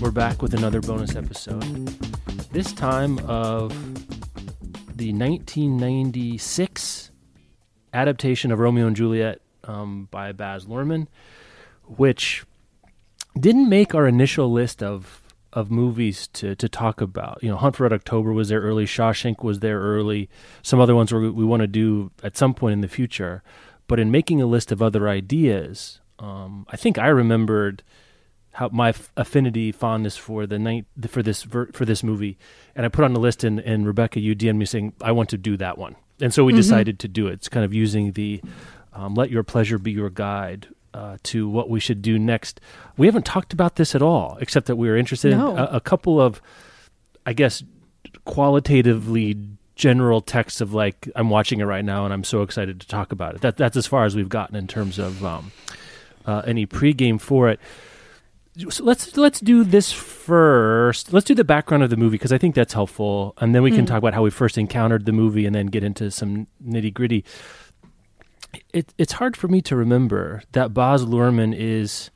We're back with another bonus episode. This time of the 1996 adaptation of Romeo and Juliet um, by Baz Luhrmann, which didn't make our initial list of of movies to to talk about. You know, Hunt for Red October was there early, Shawshank was there early, some other ones we, we want to do at some point in the future. But in making a list of other ideas, um, I think I remembered how my f- affinity fondness for the night for this ver- for this movie, and I put on the list. And, and Rebecca, you DM'd me saying I want to do that one, and so we decided to do it. It's kind of using the um, "Let Your Pleasure Be Your Guide" uh, to what we should do next. We haven't talked about this at all, except that we were interested No. in a, a couple of, I guess, qualitatively general texts of like I'm watching it right now and I'm so excited to talk about it. That that's as far as we've gotten in terms of um, uh, any pregame for it. So let's let's do this first. Let's do the background of the movie because I think that's helpful, and then we can talk about how we first encountered the movie, and then get into some nitty gritty. It, it's hard for me to remember that Baz Luhrmann is,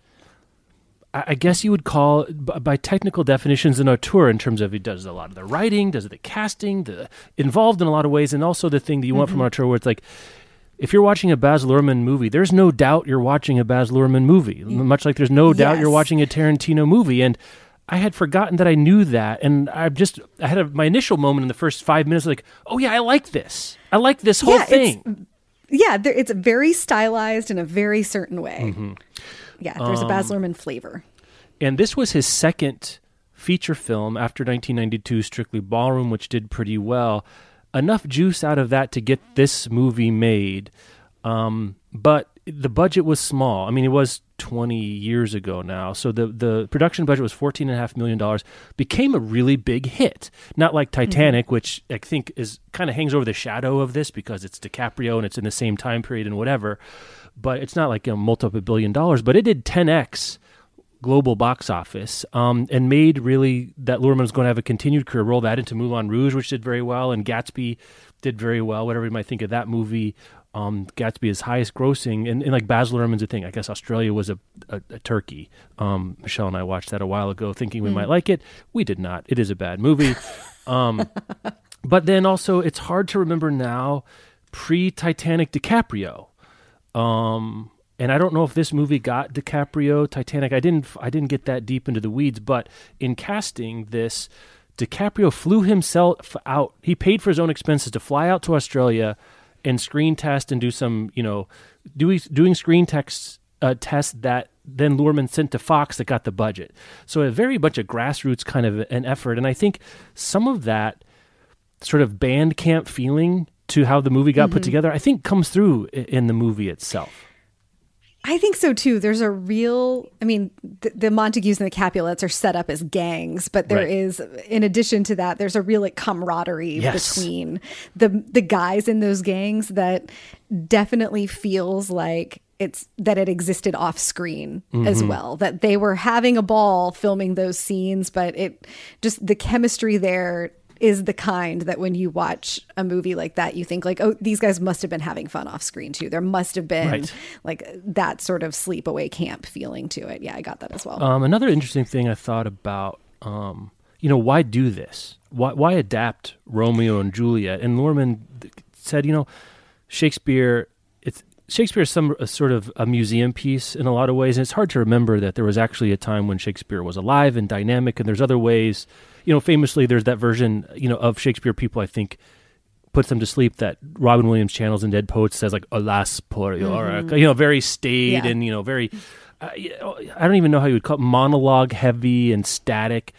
I guess you would call, by technical definitions, an auteur in terms of he does a lot of the writing, does the casting, the involved in a lot of ways, and also the thing that you want from an auteur, where it's like, if you're watching a Baz Luhrmann movie, there's no doubt you're watching a Baz Luhrmann movie. Much like there's no doubt you're watching a Tarantino movie. And I had forgotten that I knew that, and I just I had a, my initial moment in the first five minutes, like, oh yeah, I like this. I like this whole Yeah, it's- thing. Yeah, there, it's very stylized in a very certain way. Mm-hmm. Yeah, there's Um, a Baz Luhrmann flavor. And this was his second feature film after 1992 Strictly Ballroom, which did pretty well. Enough juice out of that to get this movie made. Um, but the budget was small. I mean, it was 20 years ago now. So the, the production budget was $14.5 million. Became a really big hit. Not like Titanic, which I think is kind of hangs over the shadow of this because it's DiCaprio and it's in the same time period and whatever. But it's not like a multi billion dollars. But it did 10x global box office um, and made really that Luhrmann was going to have a continued career. Roll that into Moulin Rouge, which did very well, and Gatsby did very well. Whatever you might think of that movie, um, Gatsby is highest grossing, and, and like Baz Luhrmann's a thing. I guess Australia was a, a, a turkey. Um, Michelle and I watched that a while ago, thinking we might like it. We did not. It is a bad movie. um, but then also, it's hard to remember now pre Titanic DiCaprio. Um, and I don't know if this movie got DiCaprio Titanic. I didn't. I didn't get that deep into the weeds, but in casting this, DiCaprio flew himself out. He paid for his own expenses to fly out to Australia and screen test and do some, you know, doing doing screen tests uh, tests that then Luhrmann sent to Fox that got the budget. So a very bunch of grassroots kind of an effort, and I think some of that sort of band camp feeling to how the movie got put together, I think comes through in the movie itself. I think so too. There's a real, I mean, the, the Montagues and the Capulets are set up as gangs, but there Right. is, in addition to that, there's a real like camaraderie Yes. between the the guys in those gangs that definitely feels like it's that it existed off screen as Mm-hmm. well. That they were having a ball filming those scenes, but it just the chemistry there is the kind that when you watch a movie like that, you think like, oh, these guys must have been having fun off screen too. There must have been Right. like that sort of sleepaway camp feeling to it. Yeah, I got that as well. Um, another interesting thing I thought about, um, you know, why do this? Why, why adapt Romeo and Juliet? And Luhrmann th- said, you know, Shakespeare. It's Shakespeare is some a sort of a museum piece in a lot of ways, and it's hard to remember that there was actually a time when Shakespeare was alive and dynamic, and there's other ways. You know, famously, there's that version, you know, of Shakespeare. People, I think, puts them to sleep that Robin Williams channels in Dead Poets says like "Alas, poor Yorick," you know, very staid Yeah. and you know very. Uh, I don't even know how you would call it monologue heavy and static.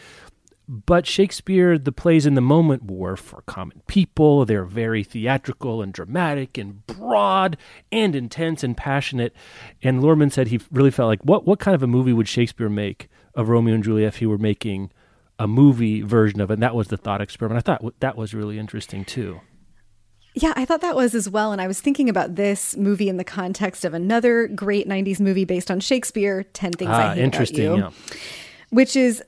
but Shakespeare, the plays in the moment were for common people. They're very theatrical and dramatic and broad and intense and passionate. And Luhrmann said he really felt like, what, what kind of a movie would Shakespeare make of Romeo and Juliet if he were making a movie version of it? And that was the thought experiment. I thought that was really interesting too. Yeah, I thought that was as well. And I was thinking about this movie in the context of another great 90s movie based on Shakespeare, 10 Things ah, I Hate interesting, About You, yeah. which is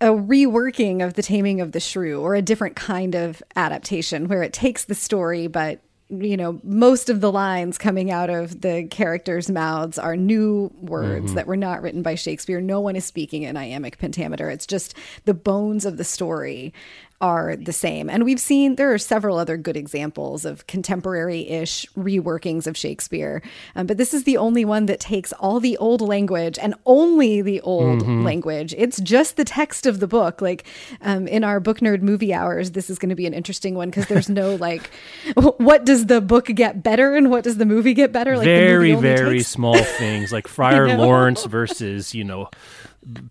a reworking of The Taming of the Shrew or a different kind of adaptation where it takes the story, but you know, most of the lines coming out of the characters' mouths are new words Mm-hmm. that were not written by Shakespeare. No one is speaking in iambic pentameter. It's just the bones of the story are the same. And we've seen there are several other good examples of contemporary ish reworkings of Shakespeare. Um, but this is the only one that takes all the old language and only the old Mm-hmm. language. It's just the text of the book. Like um, in our book nerd movie hours, this is going to be an interesting one because there's no like, what does the book get better and what does the movie get better? Like very, very takes- small things like Friar. Lawrence versus, you know,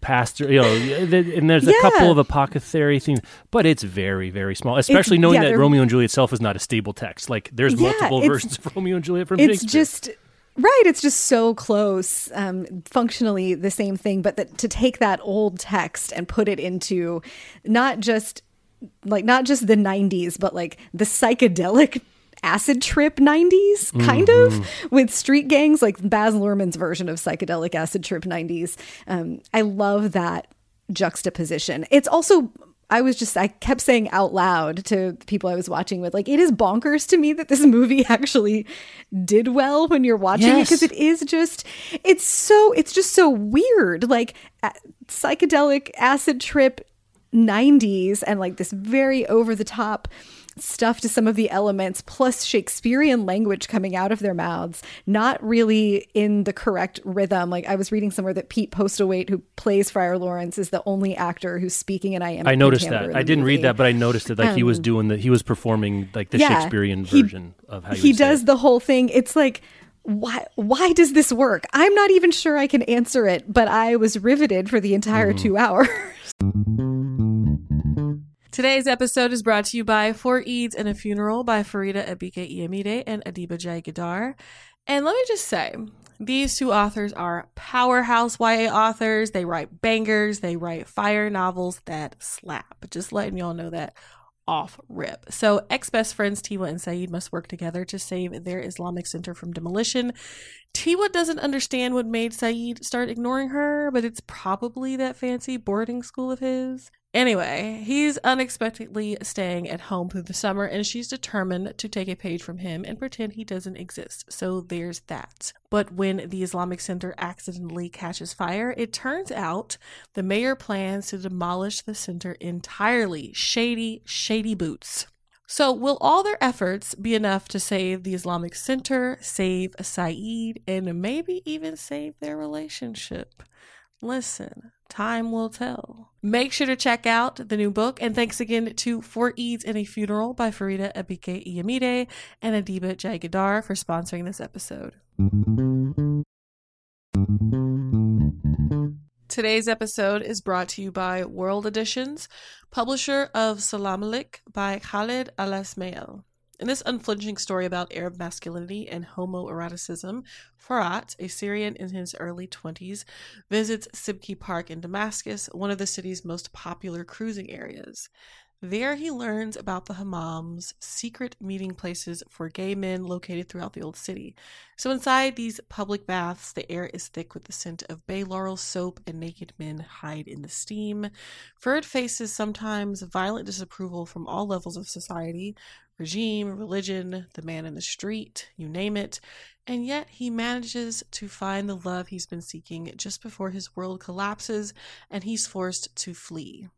pastor, you know, and there's a Yeah. couple of apothecary things, but it's very, very small, especially knowing yeah, that Romeo and Juliet itself is not a stable text. Like there's Yeah, multiple versions of Romeo and Juliet from it's just right it's just so close um, functionally the same thing but that to take that old text and put it into not just like not just the 90s but like the psychedelic acid trip 90s kind of with street gangs like baz luhrmann's version of psychedelic acid trip 90s um, i love that juxtaposition. It's also I was just, I kept saying out loud to the people I was watching with, like, it is bonkers to me that this movie actually did well when you're watching it because it is just, it's so, it's just so weird. Like, a- psychedelic acid trip 90s and like this very over the top stuff to some of the elements plus Shakespearean language coming out of their mouths not really in the correct rhythm like I was reading somewhere that Pete Postlethwaite who plays Friar Lawrence is the only actor who's speaking in iambic I noticed that. I didn't read that, but I noticed it. Like he was Um, doing the, he was performing like the Yeah, Shakespearean he- version of how he does the whole thing it's like why why does this work i'm not even sure i can answer it but i was riveted for the entire Mm-hmm. two hours Today's episode is brought to you by Four Eids and a Funeral by Faridah Àbíké-Íyímídé and Adiba Jaigirdar. And let me just say, these two authors are powerhouse YA authors. They write bangers, they write fire novels that slap. Just letting y'all know that off rip. So, ex best friends Tiwa and Saeed must work together to save their Islamic center from demolition. Tiwa doesn't understand what made Saeed start ignoring her, but it's probably that fancy boarding school of his. Anyway, he's unexpectedly staying at home through the summer, and she's determined to take a page from him and pretend he doesn't exist. So there's that. But when the Islamic Center accidentally catches fire, it turns out the mayor plans to demolish the center entirely. Shady, shady boots. So, will all their efforts be enough to save the Islamic Center, save Saeed, and maybe even save their relationship? Listen, time will tell. Make sure to check out the new book. And thanks again to Four Eids and a Funeral by Faridah Àbíké-Íyímídé and Adiba Jaigirdar for sponsoring this episode. Today's episode is brought to you by World Editions, publisher of Salamlik by Khaled Alesmael. In this unflinching story about Arab masculinity and homoeroticism, Farhat, a Syrian in his early 20s, visits Sibki Park in Damascus, one of the city's most popular cruising areas. There, he learns about the hammams, secret meeting places for gay men located throughout the old city. So, inside these public baths, the air is thick with the scent of bay laurel soap, and naked men hide in the steam. Ferd faces sometimes violent disapproval from all levels of society regime, religion, the man in the street, you name it. And yet, he manages to find the love he's been seeking just before his world collapses and he's forced to flee.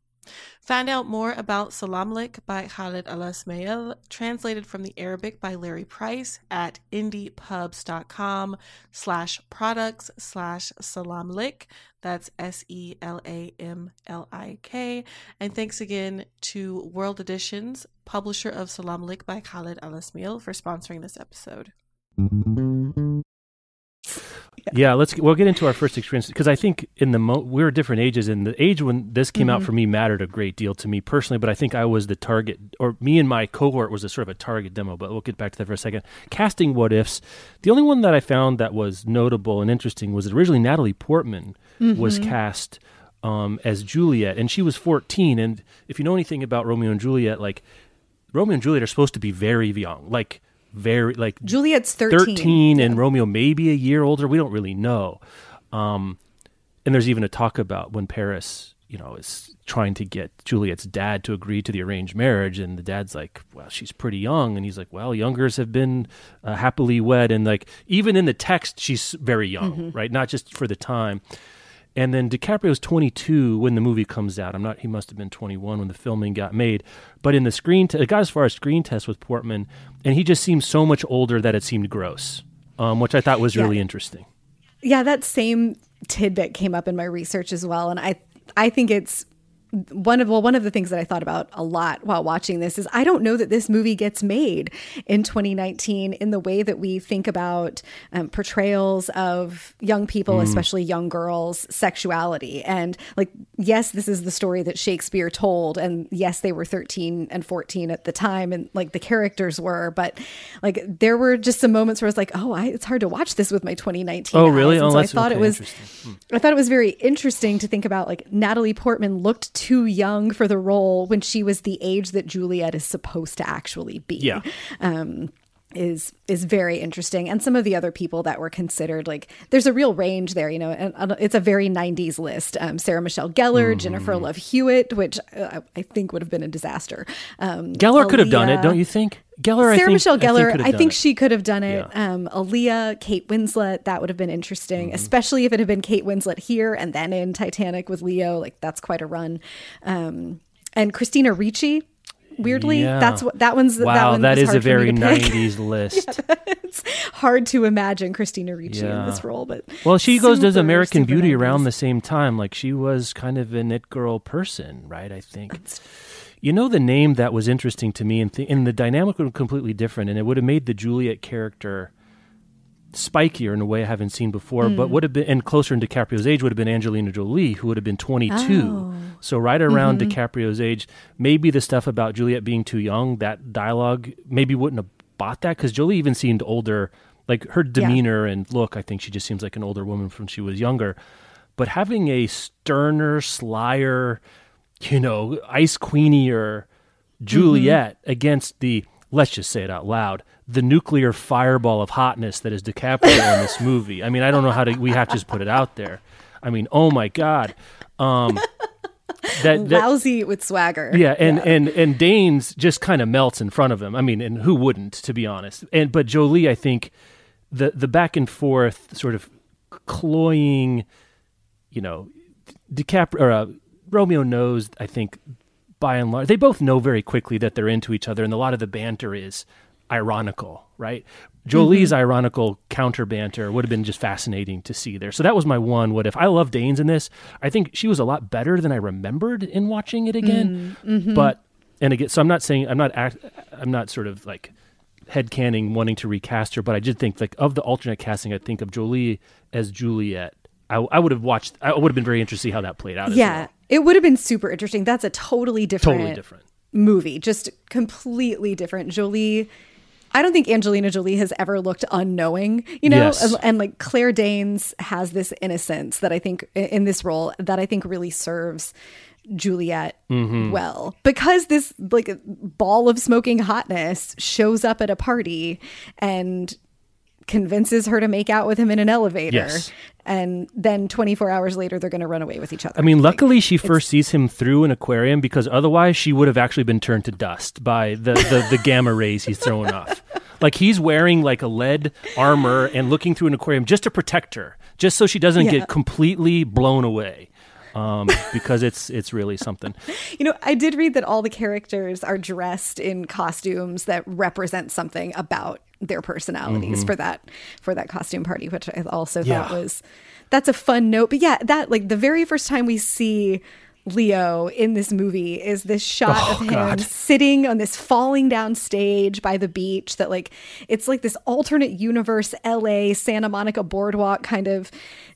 Find out more about Salamlik by Khaled Alesmael, translated from the Arabic by Leri Price at indiepubs.com slash products slash salamlik. That's S E L A M L I K. And thanks again to World Editions, publisher of Salamlik by Khaled Alesmael, for sponsoring this episode. Yeah, let's we'll get into our first experience because I think in the mo- we were different ages, and the age when this came out for me mattered a great deal to me personally. But I think I was the target, or me and my cohort was a sort of a target demo. But we'll get back to that for a second. Casting what ifs. The only one that I found that was notable and interesting was originally Natalie Portman was cast um, as Juliet, and she was 14. And if you know anything about Romeo and Juliet, like Romeo and Juliet are supposed to be very young, like very like Juliet's 13. 13 and Romeo maybe a year older. We don't really know. Um, and there's even a talk about when Paris, you know, is trying to get Juliet's dad to agree to the arranged marriage, and the dad's like, "Well, she's pretty young," and he's like, "Well, youngers have been uh, happily wed," and like even in the text, she's very young, right? Not just for the time. And then DiCaprio's 22 when the movie comes out. I'm not. He must have been 21 when the filming got made. But in the screen, t- it got as far as screen test with Portman, and he just seemed so much older that it seemed gross, um, which I thought was really interesting. Yeah, that same tidbit came up in my research as well, and I I think it's one of well one of the things that I thought about a lot while watching this is I don't know that this movie gets made in 2019 in the way that we think about um, portrayals of young people, especially young girls, sexuality. And like, yes, this is the story that Shakespeare told, and yes, they were 13 and 14 at the time, and like the characters were, but like there were just some moments where I was like, oh, I, it's hard to watch this with my 2019. Oh, eyes. really? Oh, so I thought okay, it was. interesting. I thought it was very interesting to think about like Natalie Portman looked too young for the role when she was the age that Juliet is supposed to actually be. Yeah. Um, is is very interesting and some of the other people that were considered like there's a real range there you know and, and it's a very 90s list um, sarah michelle gellar Mm-hmm. jennifer love hewitt which uh, i think would have been a disaster um, Gellar could have done it, don't you think? Gellar, I Sarah think, Michelle Gellar, could have I think, she could have done it. Yeah. Um, Aaliyah, Kate Winslet, that would have been interesting, Mm-hmm. especially if it had been Kate Winslet here and then in Titanic with Leo. Like that's quite a run. Um, and Christina Ricci, weirdly, Yeah. that's what that one's. that Wow, one that was is a hard for me very 90s list. it's hard to imagine Christina Ricci in this role, but Well, she goes does American Beauty 90s. around the same time. Like she was kind of an it girl person, right? I think. You know the name that was interesting to me, and, th- and the dynamic would have completely different, and it would have made the Juliet character spikier in a way I haven't seen before, but would have been and closer in DiCaprio's age would have been Angelina Jolie, who would have been 22. Oh. So right around Mm-hmm. DiCaprio's age, maybe the stuff about Juliet being too young, that dialogue maybe wouldn't have bought that because Jolie even seemed older. Like her demeanor and look, I think she just seems like an older woman from she was younger. But having a sterner, slyer, you know, ice queenier Juliet against the let's just say it out loud, the nuclear fireball of hotness that is DiCaprio in this movie. I mean, I don't know how to we have to just put it out there. I mean, oh my god. Um that, that lousy with swagger. yeah, and and and Danes just kind of melts in front of him. I mean, and who wouldn't, to be honest? And but Jolie, I think the the back and forth sort of cloying, you know, DiCaprio or uh, Romeo knows. I think by and large, they both know very quickly that they're into each other, and a lot of the banter is ironical, right? Jolie's mm-hmm. ironical counter banter would have been just fascinating to see there. So that was my one. What if I love Danes in this? I think she was a lot better than I remembered in watching it again. Mm, mm-hmm. But and again, so I'm not saying I'm not act, I'm not sort of like head canning wanting to recast her, but I did think like of the alternate casting, I think of Jolie as Juliet. I, I would have watched. I would have been very interested to see how that played out. Yeah, well. it would have been super interesting. That's a totally different, totally different. movie, just completely different. Jolie, I don't think Angelina Jolie has ever looked unknowing, you know, Yes. and, and, like Claire Danes has this innocence that I think in this role that I think really serves Juliet Mm-hmm. well because this like ball of smoking hotness shows up at a party and convinces her to make out with him in an elevator Yes. and then 24 hours later they're going to run away with each other I mean, Like, luckily she first sees him through an aquarium because otherwise she would have actually been turned to dust by the, the, the gamma rays he's throwing off. Like he's wearing like a lead armor and looking through an aquarium just to protect her, just so she doesn't Yeah. get completely blown away. Um, because it's it's really something. You know, I did read that all the characters are dressed in costumes that represent something about their personalities for that for that costume party, which I also thought Mm-hmm. Yeah. was that's a fun note. But yeah, that like the very first time we see Leo in this movie is this shot Oh, of him God. sitting on this falling down stage by the beach that like it's like this alternate universe LA Santa Monica boardwalk kind of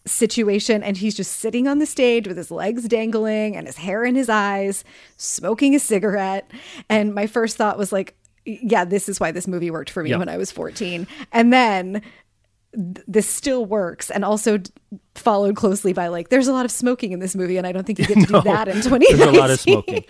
situation and he's just sitting on the stage with his legs dangling and his hair in his eyes smoking a cigarette and my first thought was like yeah this is why this movie worked for me Yeah. when I was 14 and then th- this still works and also followed closely by like there's a lot of smoking in this movie and i don't think you get to do that in 2019 There's a lot of smoking.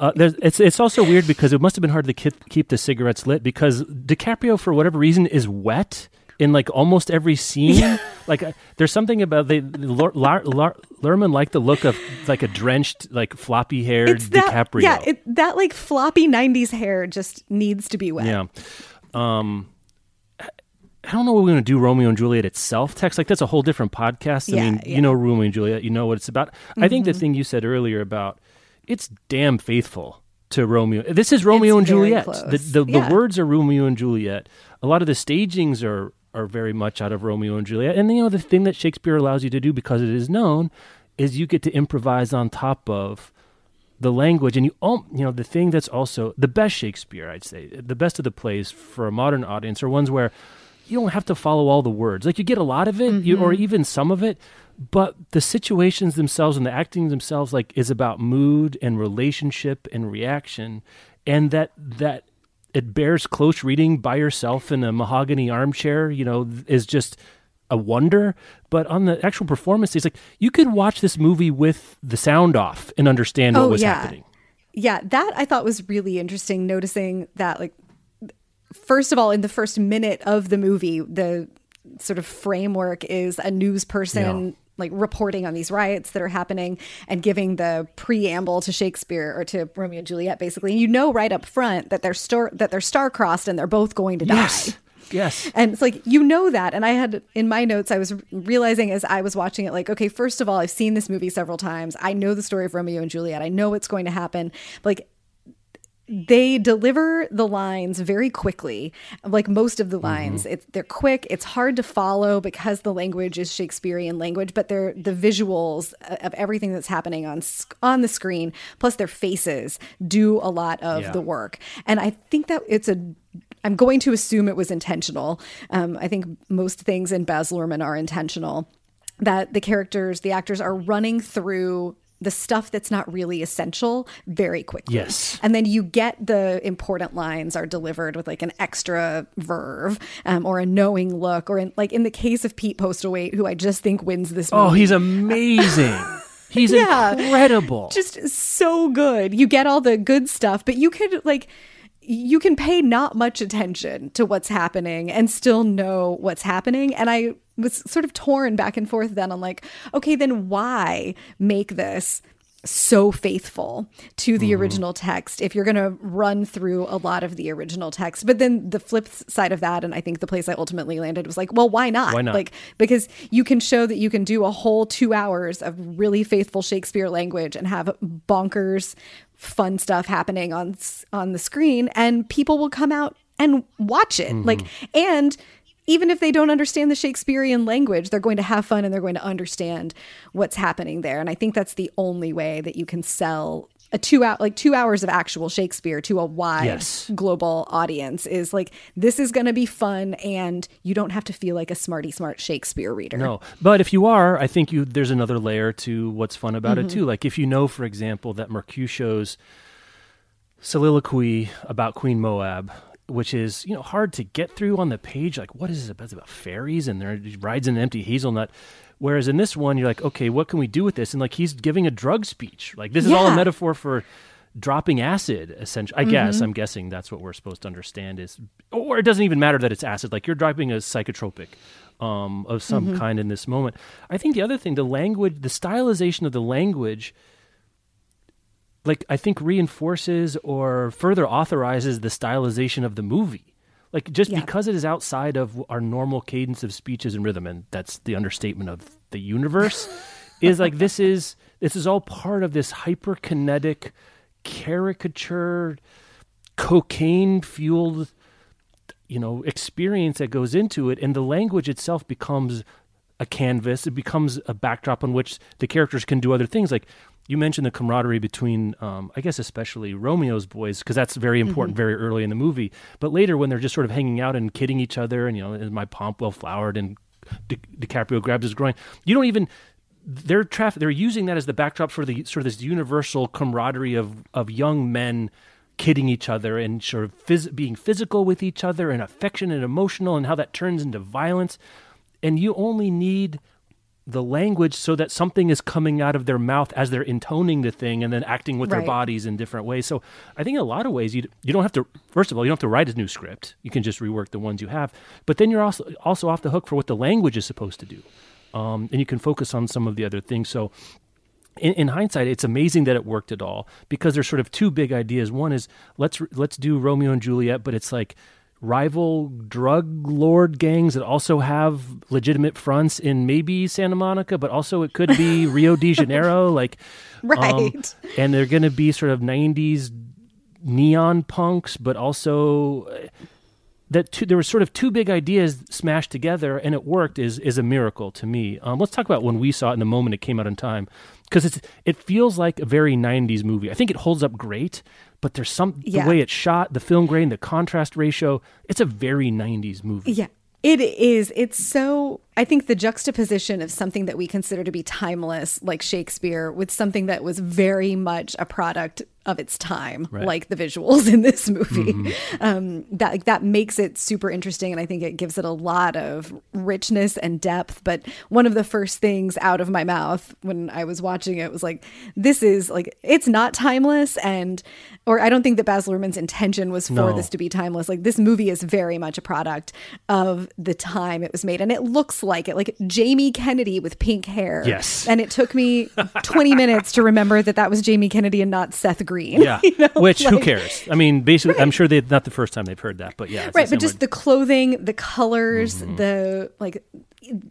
Uh, there's, it's it's also weird because it must have been hard to ki- keep the cigarettes lit because DiCaprio for whatever reason is wet in like almost every scene. like uh, there's something about they Lur- Lar- Lar- Lerman liked the look of like a drenched like floppy haired DiCaprio. yeah it, that like floppy 90s hair just needs to be wet Yeah. Um, I don't know what we're going to do Romeo and Juliet itself. Text like that's a whole different podcast. I Yeah, mean, yeah. Mm-hmm. you know Romeo and Juliet, you know what it's about. I think the thing you said earlier about it's damn faithful to Romeo. This is Romeo It's and Juliet. close. The the, Yeah. the words are Romeo and Juliet. A lot of the stagings are are very much out of Romeo and Juliet. And you know the thing that Shakespeare allows you to do because it is known is you get to improvise on top of the language and you oh, you know the thing that's also the best Shakespeare I'd say the best of the plays for a modern audience are ones where you don't have to follow all the words. Like you get a lot of it you, or mm-hmm. even some of it but the situations themselves and the acting themselves like is about mood and relationship and reaction and that that it bears close reading by yourself in a mahogany armchair you know is just a wonder. But on the actual performance it's like you could watch this movie with the sound off and understand what Oh, was yeah. happening. Yeah that i thought was really interesting noticing that like first of all in the first minute of the movie the sort of framework is a news person Yeah. like reporting on these riots that are happening and giving the preamble to Shakespeare or to Romeo and Juliet basically and you know right up front that they're star that they're star-crossed and they're both going to die yes yes and it's like, you know that. And I had in my notes, I was realizing as I was watching it, like, okay, first of all, I've seen this movie several times. I know the story of Romeo and Juliet. I know what's going to happen. Like, they deliver the lines very quickly like most of the lines. It's they're quick. It's hard to follow because the language is shakespearean language but they're the visuals of everything that's happening on on the screen plus their faces do a lot of Yeah. the work. And i think that it's a i'm going to assume it was intentional. Um, i think most things in baz luhrmann are intentional that the characters the actors are running through the stuff that's not really essential very quickly Yes. and then you get the important lines are delivered with like an extra verve um, or a knowing look or in, like in the case of pete postlethwaite who i just think wins this movie oh he's amazing he's Yeah. incredible just so good. You get all the good stuff, but you could like you can pay not much attention to what's happening and still know what's happening. And I was sort of torn back and forth then on like, okay, then why make this so faithful to the mm-hmm. original text if you're going to run through a lot of the original text. But then the flip side of that, and I think the place I ultimately landed was like, well, why not? Why not? Like, because you can show that you can do a whole two hours of really faithful Shakespeare language and have bonkers fun stuff happening on on the screen and people will come out and watch it like mm-hmm. and even if they don't understand the Shakespearean language, they're going to have fun and they're going to understand what's happening there. And I think that's the only way that you can sell a two out like two hours of actual Shakespeare to a wide Yes. global audience is like this is going to be fun and you don't have to feel like a smarty smart Shakespeare reader. No, but if you are, I think you there's another layer to what's fun about Mm-hmm. it too. Like if you know, for example, that Mercutio's soliloquy about Queen Mab, which is you know hard to get through on the page. Like what is it about? It's about fairies and there rides an empty hazelnut. Whereas in this one, you're like, okay, what can we do with this? And like he's giving a drug speech. Like this is all a metaphor for dropping acid essentially i guess i'm guessing that's what we're supposed to understand is or it doesn't even matter that it's acid like you're dropping a psychotropic um, of some kind in this moment i think the other thing the language the stylization of the language like i think reinforces or further authorizes the stylization of the movie like just Yeah. because it is outside of our normal cadence of speeches and rhythm and that's the understatement of the universe is like this is this is all part of this hyperkinetic caricature cocaine fueled you know experience that goes into it and the language itself becomes a canvas. It becomes a backdrop on which the characters can do other things. Like you mentioned the camaraderie between, um, I guess, especially Romeo's boys, because that's very important very early in the movie. But later, when they're just sort of hanging out and kidding each other, and you know, is my pomp well flowered, and Di- DiCaprio grabs his groin, you don't even. They're traf- They're using that as the backdrop for the sort of this universal camaraderie of of young men kidding each other and sort of phys- being physical with each other and affectionate and emotional and how that turns into violence and you only need the language so that something is coming out of their mouth as they're intoning the thing and then acting with their bodies in different ways. So I think in a lot of ways you you don't have to first of all you don't have to write a new script. You can just rework the ones you have. But then you're also also off the hook for what the language is supposed to do. Um, and you can focus on some of the other things. So in, in hindsight, it's amazing that it worked at all because there's sort of two big ideas. One is let's let's do Romeo and Juliet, but it's like rival drug lord gangs that also have legitimate fronts in maybe Santa Monica, but also it could be Rio de Janeiro, like um, Right. and they're going to be sort of '90s neon punks, but also uh, that two, there were sort of two big ideas smashed together and it worked is is a miracle to me. Um, let's talk about when we saw it in the moment it came out in time because it's it feels like a very 90s movie. I think it holds up great, but there's some Yeah. the way it's shot, the film grain, the contrast ratio. It's a very 90s movie. Yeah. It is. It's so. I think the juxtaposition of something that we consider to be timeless, like Shakespeare, with something that was very much a product of its time, Right. like the visuals in this movie, Mm-hmm. um, that that makes it super interesting, and I think it gives it a lot of richness and depth. But one of the first things out of my mouth when I was watching it was like, "This is like it's not timeless," and or I don't think that Baz Luhrmann's intention was for No. this to be timeless. Like this movie is very much a product of the time it was made, and it looks like it. Like Jamie Kennedy with pink hair. Yes. and it took me twenty minutes to remember that that was Jamie Kennedy and not Seth Green. Yeah, You know, which who cares? I mean, basically, I'm sure they not the first time they've heard that, but yeah, right but just word. the clothing the colors Mm-hmm. the like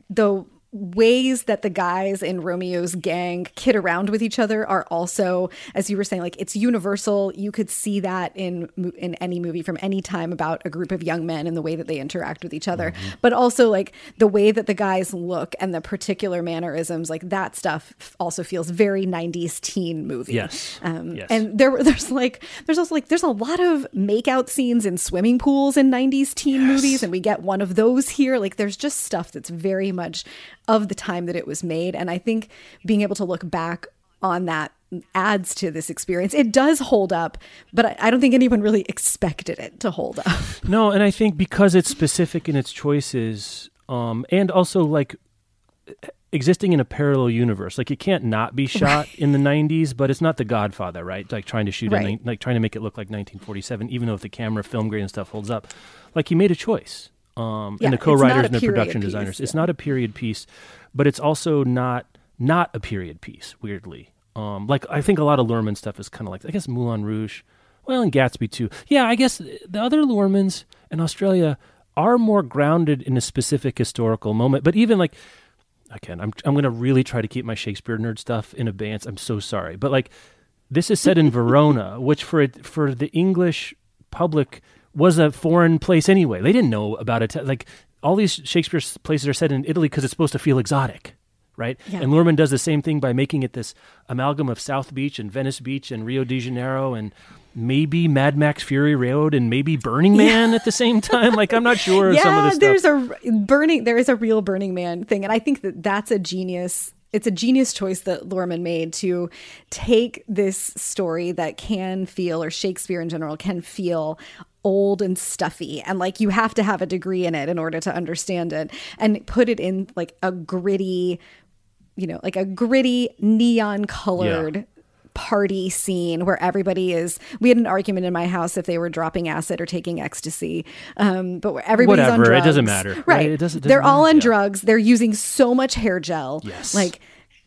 the ways that the guys in romeo's gang kid around with each other are also as you were saying like it's universal you could see that in in any movie from any time about a group of young men and the way that they interact with each other Mm-hmm. but also like the way that the guys look and the particular mannerisms like that stuff also feels very 90s teen movie Yes. um, Yes. and there there's like there's also like there's a lot of makeout scenes in swimming pools in 90s teen movies and we get one of those here like there's just stuff that's very much of the time that it was made. And i think being able to look back on that adds to this experience. It does hold up but i, I don't think anyone really expected it to hold up. No, and I think because it's specific in its choices, um, and also like existing in a parallel universe, like it can't not be shot in the '90s, but it's not The Godfather, right? Like trying to shoot, in, like trying to make it look like 1947, even though if the camera, film grain, and stuff holds up, like he made a choice. Um, Yeah, and the co-writers and the production piece, designers. It's yeah. not a period piece, but it's also not not a period piece. Weirdly, um, like I think a lot of Luhrmann stuff is kind of like I guess Moulin Rouge, well, and Gatsby too. Yeah, I guess the other Luhrmanns in Australia are more grounded in a specific historical moment. But even like, again, I'm I'm going to really try to keep my Shakespeare nerd stuff in abeyance. I'm so sorry, but like, this is set in Verona, which for it, for the English public was a foreign place anyway. They didn't know about it. Like all these Shakespeare places are set in Italy because it's supposed to feel exotic. Right, Yeah. and Luhrmann does the same thing by making it this amalgam of South Beach and Venice Beach and Rio de Janeiro and maybe Mad Max Fury Road and maybe Burning Man at the same time. Like I'm not sure of some of yeah there's a burning there is a real burning man thing and i think that that's a genius it's a genius choice that Luhrmann made to take this story that can feel, or Shakespeare in general can feel old and stuffy and like you have to have a degree in it in order to understand it and put it in like a gritty you know like a gritty neon colored party scene where everybody is we had an argument in my house if they were dropping acid or taking ecstasy um but where everybody's on Whatever, it drugs doesn't matter, right, right? It doesn't- it doesn't they're all on yeah. drugs they're using so much hair gel Yes. like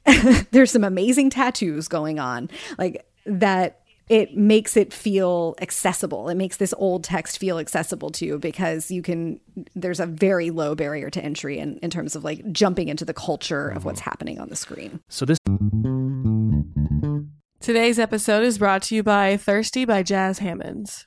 there's some amazing tattoos going on like that it makes it feel accessible. It makes this old text feel accessible to you because you can there's a very low barrier to entry in, in terms of like jumping into the culture of what's mm-hmm. happening on the screen. So this Today's episode is brought to you by Thirsty by Jas Hammonds.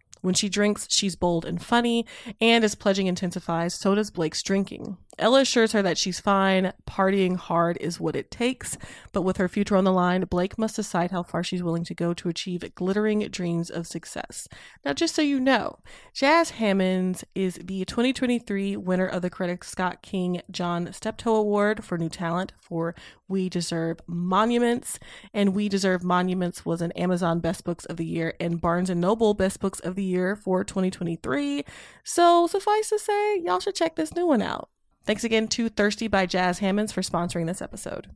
When she drinks, she's bold and funny, and as pledging intensifies, so does Blake's drinking. Ella assures her that she's fine, partying hard is what it takes, but with her future on the line, Blake must decide how far she's willing to go to achieve glittering dreams of success. Now, just so you know, Jas Hammonds is the 2023 winner of the Coretta Scott King John Steptoe Award for New Talent for We Deserve Monuments, and We Deserve Monuments was an Amazon Best Books of the Year and Barnes & Noble Best Books of the Year for 2023. So, suffice to say, y'all should check this new one out. Thanks again to Thirsty by Jas Hammonds for sponsoring this episode.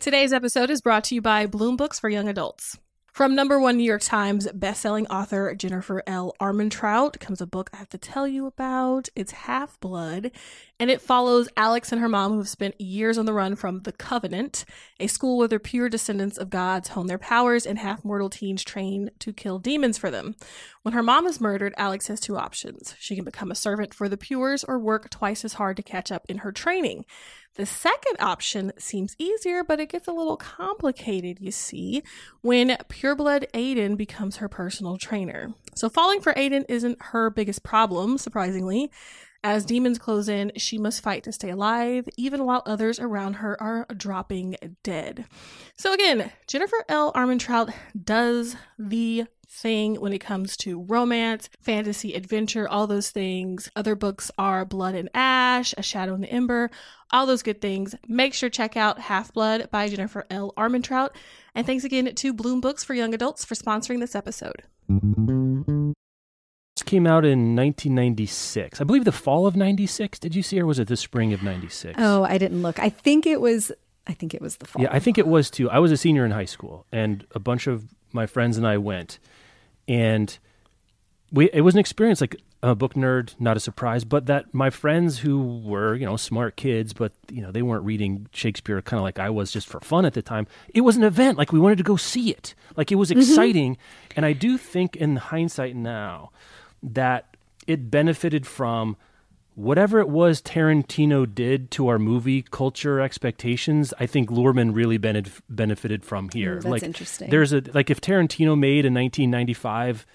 Today's episode is brought to you by Bloom Books for Young Adults. From number one New York Times bestselling author Jennifer L. Armentrout comes a book I have to tell you about. It's Half Blood, and it follows Alex and her mom who have spent years on the run from The Covenant, a school where the pure descendants of gods hone their powers and half mortal teens train to kill demons for them. When her mom is murdered, Alex has two options. She can become a servant for the pures or work twice as hard to catch up in her training. The second option seems easier, but it gets a little complicated, you see, when pureblood Aiden becomes her personal trainer. So, falling for Aiden isn't her biggest problem, surprisingly. As demons close in, she must fight to stay alive, even while others around her are dropping dead. So, again, Jennifer L. Armentrout does the thing when it comes to romance, fantasy, adventure, all those things. Other books are Blood and Ash, A Shadow in the Ember, all those good things. Make sure to check out Half Blood by Jennifer L. Armentrout. And thanks again to Bloom Books for Young Adults for sponsoring this episode. This came out in 1996. I believe the fall of 96. Did you see or was it the spring of 96? Oh, I didn't look. I think it was I think it was the fall. Yeah, I think it was too. I was a senior in high school and a bunch of my friends and I went and we it was an experience like a book nerd, not a surprise, but that my friends who were, you know, smart kids, but you know, they weren't reading Shakespeare kind of like I was just for fun at the time. It was an event, like we wanted to go see it. Like it was exciting, mm-hmm. and I do think in hindsight now that it benefited from whatever it was Tarantino did to our movie culture expectations, I think Luhrmann really benef- benefited from here. Mm, that's like, interesting. There's a like if Tarantino made a 1995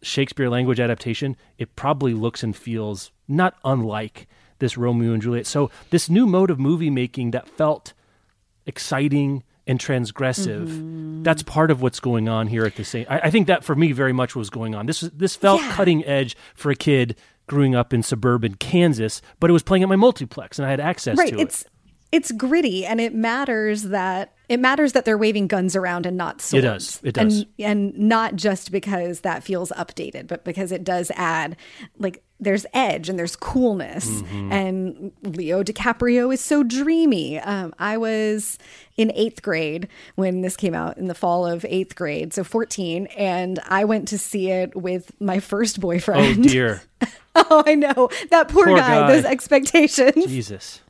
Shakespeare language adaptation, it probably looks and feels not unlike this Romeo and Juliet. So this new mode of movie making that felt exciting and transgressive. Mm-hmm. That's part of what's going on here at the same. I, I, think that for me very much was going on. This this felt yeah. cutting edge for a kid growing up in suburban Kansas, but it was playing at my multiplex and I had access right, to it's, it. It's gritty, and it matters that it matters that they're waving guns around and not swords. It does. It does. And, and not just because that feels updated, but because it does add like there's edge and there's coolness. Mm-hmm. And Leo DiCaprio is so dreamy. Um, I was in eighth grade when this came out in the fall of eighth grade, so 14, and I went to see it with my first boyfriend. Oh dear. oh, I know that poor, poor guy, guy. Those expectations. Jesus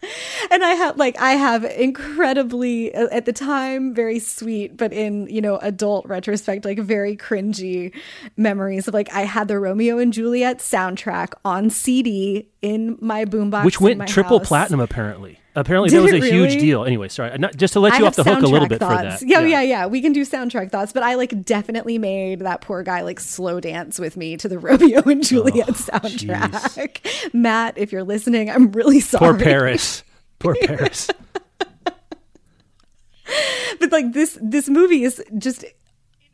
and I have like I have incredibly at the time very sweet, but in you know adult retrospect like very cringy memories of like I had the Romeo and Juliet soundtrack on CD in my boombox, which went triple house. platinum apparently. Apparently, Did that was a really? huge deal. Anyway, sorry, not, just to let you I off the hook a little bit thoughts. for that. Yeah, yeah, yeah, yeah. We can do soundtrack thoughts, but I like definitely made that poor guy like slow dance with me to the Romeo and Juliet oh, soundtrack. Geez. Matt, if you're listening, I'm really sorry. Poor Paris. Poor Paris. but like this, this movie is just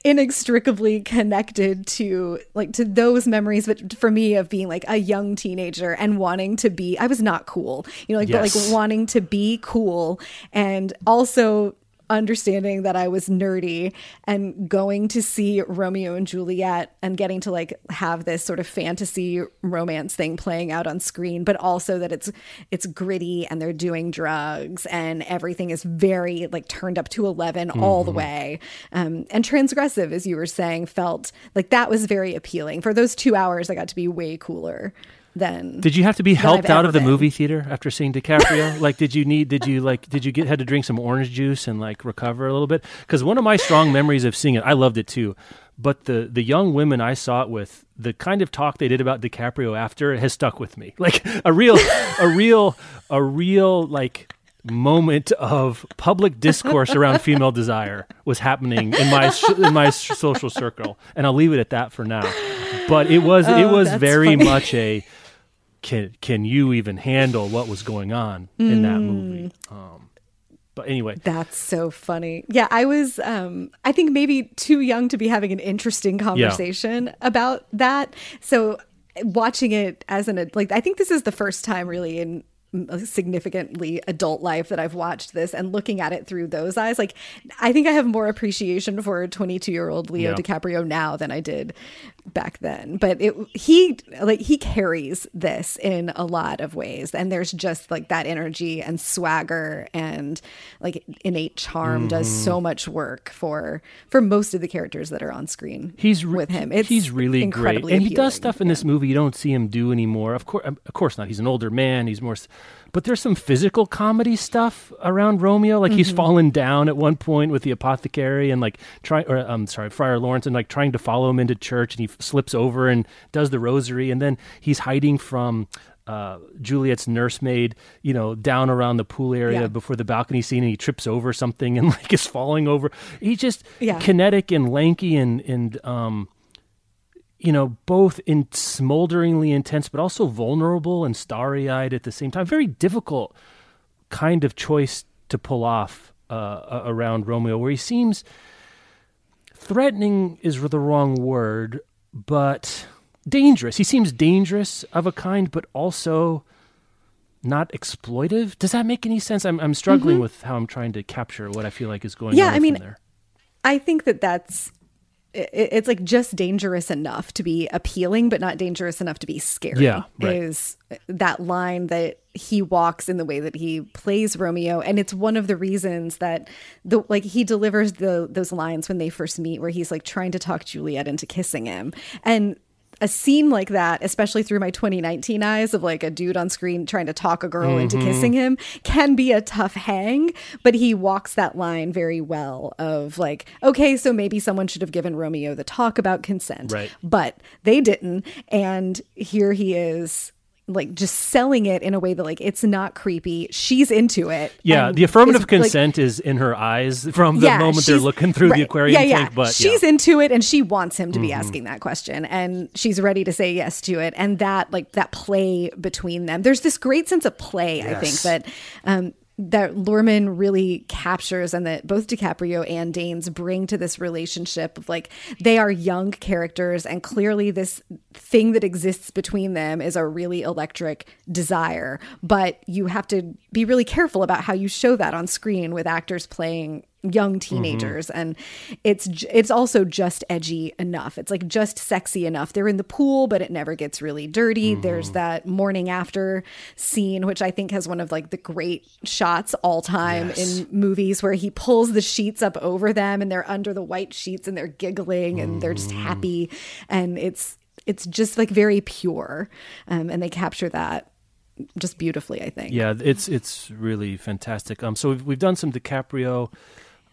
inextricably connected to like to those memories but for me of being like a young teenager and wanting to be I was not cool you know like yes. but like wanting to be cool and also understanding that I was nerdy and going to see Romeo and Juliet and getting to like have this sort of fantasy romance thing playing out on screen but also that it's it's gritty and they're doing drugs and everything is very like turned up to 11 mm-hmm. all the mm-hmm. way um, and transgressive as you were saying felt like that was very appealing for those 2 hours I got to be way cooler than Did you have to be helped out of the been. movie theater after seeing DiCaprio? like, did you need? Did you like? Did you get had to drink some orange juice and like recover a little bit? Because one of my strong memories of seeing it, I loved it too. But the the young women I saw it with, the kind of talk they did about DiCaprio after it has stuck with me. Like a real, a real, a real like moment of public discourse around female desire was happening in my in my social circle, and I'll leave it at that for now. But it was it Oh, was very funny. much a can can you even handle what was going on in that Mm. movie? Um, but anyway, That's so funny. Yeah, I was um I think maybe too young to be having an interesting conversation about that. So watching it as an like I think this is the first time really in significantly adult life that I've watched this and looking at it through those eyes like I think I have more appreciation for a 22-year-old Leo Yeah. DiCaprio now than I did back then but it he like he carries this in a lot of ways and there's just like that energy and swagger and like innate charm does Mm-hmm. so much work for for most of the characters that are on screen he's re- with him it's he's really great, and he does stuff in this movie you don't see him do anymore. Of course, of course not. He's an older man. He's more, but there's some physical comedy stuff around Romeo. Like he's Mm-hmm. fallen down at one point with the apothecary and like try or I'm sorry, Friar Lawrence and like trying to follow him into church, and he f- slips over and does the rosary, and then he's hiding from. Uh, Juliet's nursemaid, you know, down around the pool area Yeah. before the balcony scene, and he trips over something and like is falling over. He's just Yeah. kinetic and lanky and and um, you know, both in smolderingly intense, but also vulnerable and starry eyed at the same time. Very difficult kind of choice to pull off uh, around Romeo, where he seems threatening is the wrong word, but dangerous. He seems dangerous of a kind, but also not exploitive. Does that make any sense? I'm, I'm struggling with how I'm trying to capture what I feel like is going Mm-hmm. Yeah, on I mean, there. I think that that's it's like just dangerous enough to be appealing, but not dangerous enough to be scary. Yeah, right. is that line that he walks in the way that he plays Romeo, and it's one of the reasons that the like he delivers the those lines when they first meet, where he's like trying to talk Juliet into kissing him, and a scene like that, especially through my 2019 eyes of like a dude on screen trying to talk a girl into Mm-hmm. kissing him, can be a tough hang. But he walks that line very well of like, okay, so maybe someone should have given Romeo the talk about consent, Right. but they didn't. And here he is. Like just selling it in a way that like it's not creepy. She's into it. Yeah, the affirmative is, like, consent is in her eyes from the moment they're looking through the right. aquarium yeah, yeah. tank. But she's yeah. Mm-hmm. into it and she wants him to be asking that question and she's ready to say yes to it. And that like that play between them. There's this great sense of play, I think, that um that Luhrmann really captures and that both DiCaprio and Danes bring to this relationship of like they are young characters and clearly this thing that exists between them is a really electric desire. But you have to be really careful about how you show that on screen with actors playing young teenagers and it's it's also just edgy enough. It's like just sexy enough. They're in the pool but it never gets really dirty. There's that morning after scene which i think has one of like the great shots all time in movies where he pulls the sheets up over them and they're under the white sheets and they're giggling and they're just happy. And it's it's just like very pure. Um, and they capture that just beautifully i think. Yeah, it's it's really fantastic. Um, so we've, we've done some DiCaprio.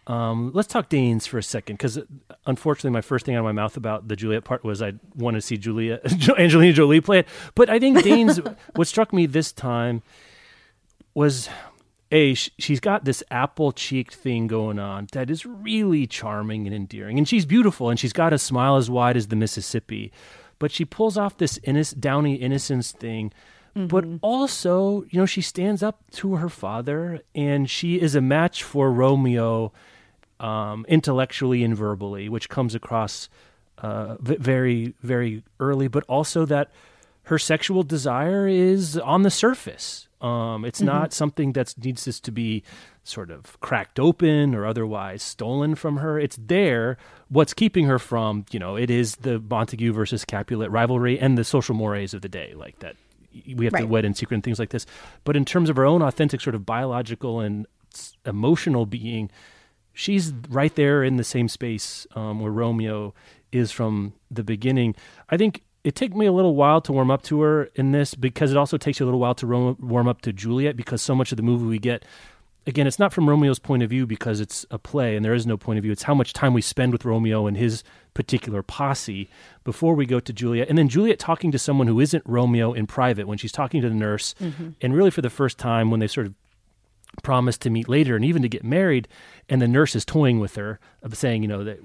Um, let's talk Danes for a second, because unfortunately, my first thing out of my mouth about the Juliet part was I want to see Julia Angelina Jolie play it. But I think Danes. what struck me this time was a sh- she's got this apple cheeked thing going on that is really charming and endearing, and she's beautiful, and she's got a smile as wide as the Mississippi, but she pulls off this innoc- downy innocence thing. But also, you know, she stands up to her father, and she is a match for Romeo, um, intellectually and verbally, which comes across uh, very, very early. But also that her sexual desire is on the surface. Um, it's not something that needs this to be sort of cracked open or otherwise stolen from her. It's there. What's keeping her from, you know, it is the Montague versus Capulet rivalry and the social mores of the day, like that. We have to wed in secret and things like this. But in terms of her own authentic sort of biological and emotional being, she's right there in the same space um, where Romeo is from the beginning. I think it took me a little while to warm up to her in this because it also takes you a little while to ro- warm up to Juliet because so much of the movie we get again it's not from Romeo's point of view because it's a play and there is no point of view. It's how much time we spend with Romeo and his particular posse before we go to Juliet. And then Juliet talking to someone who isn't Romeo in private when she's talking to the nurse. And really for the first time when they sort of promised to meet later and even to get married and the nurse is toying with her of saying you know that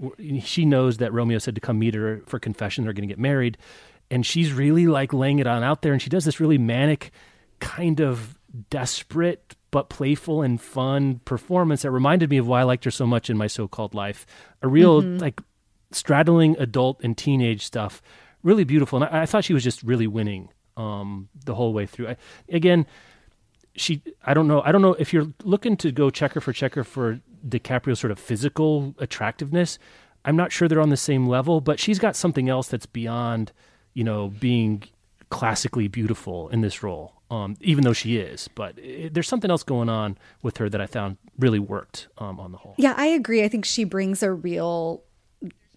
she knows that romeo said to come meet her for confession they're going to get married. And she's really like laying it on out there and she does this really manic kind of desperate but playful and fun performance that reminded me of why i liked her so much in my so-called life. A real like straddling adult and teenage stuff. Really beautiful and i, I thought she was just really winning um, the whole way through. I, again she I don't know I don't know if you're looking to go checker for checker for DiCaprio's sort of physical attractiveness. I'm not sure they're on the same level, but she's got something else that's beyond, you know, being classically beautiful in this role. Um, even though she is, but it, there's something else going on with her that I found really worked um, on the whole. Yeah, I agree. I think she brings a real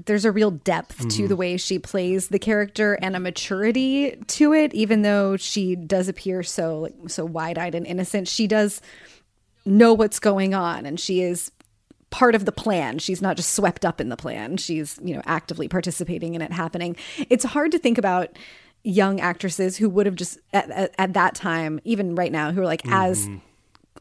there's a real depth Mm-hmm. to the way she plays the character and a maturity to it even though she does appear so like so wide-eyed and innocent she does know what's going on and she is part of the plan. She's not just swept up in the plan. She's you know actively participating in it happening. It's hard to think about young actresses who would have just at, at, at that time even right now who are like as mm-hmm.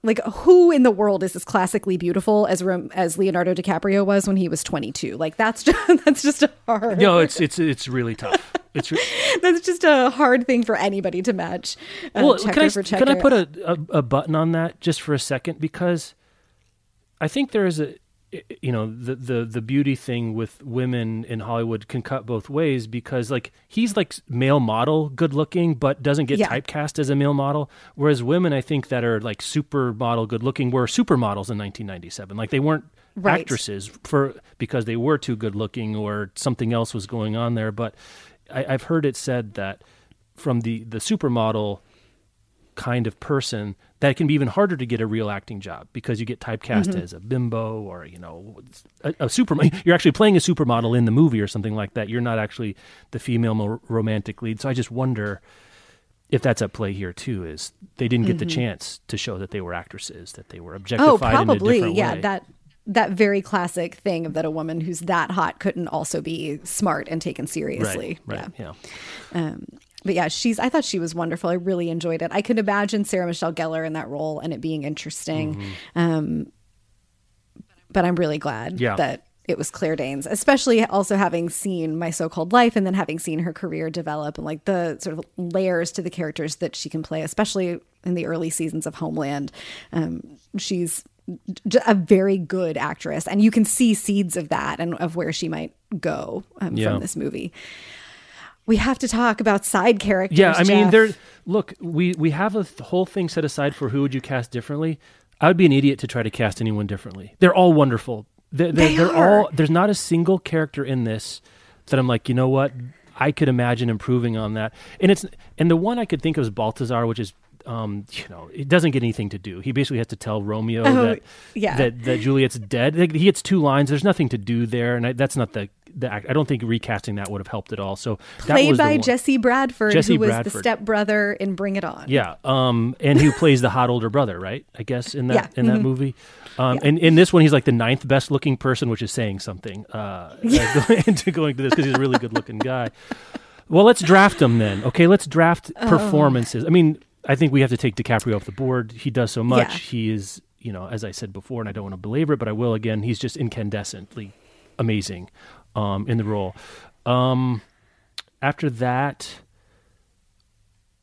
like who in the world is as classically beautiful as as Leonardo DiCaprio was when he was 22 like that's just that's just a hard. No, it's it's it's really tough. It's re- that's just a hard thing for anybody to match uh, well, can I can I put a, a a button on that just for a second? Because I think there is a you know the the the beauty thing with women in Hollywood can cut both ways because like he's like male model good looking but doesn't get Yeah. typecast as a male model. Whereas women I think that are like supermodel good looking were supermodels in 1997 like they weren't Right. actresses for because they were too good looking or something else was going on there. But I, I've heard it said that from the the supermodel kind of person that it can be even harder to get a real acting job because you get typecast Mm-hmm. as a bimbo or you know a, a super you're actually playing a supermodel in the movie or something like that you're not actually the female mo- romantic lead so i just wonder if that's at play here too is they didn't get the chance to show that they were actresses that they were objectified oh in a probably different yeah way. that that very classic thing of that a woman who's that hot couldn't also be smart and taken seriously. right right yeah. Yeah but yeah she's i thought she was wonderful. I really enjoyed it. I could imagine sarah michelle gellar in that role and it being interesting. Mm-hmm. um but i'm really glad Yeah. that it was claire danes especially also having seen my so-called life and then having seen her career develop and like the sort of layers to the characters that she can play especially in the early seasons of homeland. Um, she's a very good actress and you can see seeds of that and of where she might go um, Yeah. from this movie we have to talk about side characters. Yeah, I mean, there. Look, we we have a th- whole thing set aside for who would you cast differently. I would be an idiot to try to cast anyone differently. They're all wonderful. They're, they're, They they're are. all. There's not a single character in this that I'm like, you know what? I could imagine improving on that. And it's and the one I could think of is Baltazar, which is. Um, you know, it doesn't get anything to do. He basically has to tell Romeo Oh, that yeah. that that Juliet's dead. Like, he gets two lines. There's nothing to do there, and I, that's not the the. act- I don't think recasting that would have helped at all. So that played by. Jesse Bradford, Jesse who was the Bradford. stepbrother in Bring It On. Yeah, um, and who plays the hot older brother, right? I guess in that Yeah, in that mhm. movie. Um, And in this one, he's like the ninth best looking person, which is saying something. Uh, uh, going into going to this because he's a really good looking guy. Well, let's draft him then. Okay, let's draft Oh. performances. I mean, I think we have to take DiCaprio off the board. He does so much. Yeah. He is, you know, as I said before, and I don't want to belabor it, but I will again. He's just incandescently amazing um, in the role. Um, after that,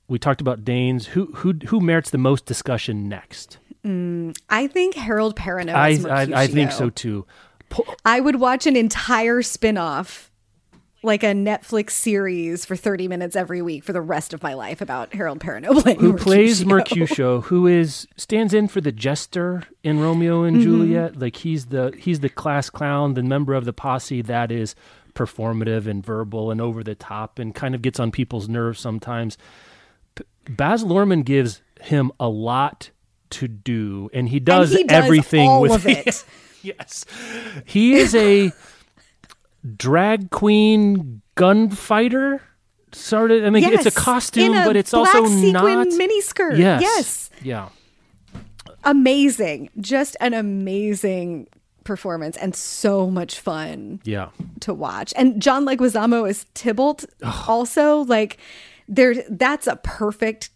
we talked about Danes. Who who who merits the most discussion next? I think Harold Perrineau. I, I I think so too. Po- I would watch an entire spin-off like a Netflix series for 30 minutes every week for the rest of my life about Harold Perrineau who plays Mercutio. Mercutio, who is stands in for the jester in Romeo and mm-hmm. Juliet. Like he's the he's the class clown, the member of the posse that is performative and verbal and over the top and kind of gets on people's nerves sometimes. Baz Luhrmann gives him a lot to do, and he does, he does everything with it. yes, he is a drag queen gunfighter sort of. I mean, it's a costume, a but it's black also sequin not miniskirt. Yes. Yes. Yeah. Amazing. Just an amazing performance and so much fun Yeah. to watch. And John Leguizamo is Tybalt also like there that's a perfect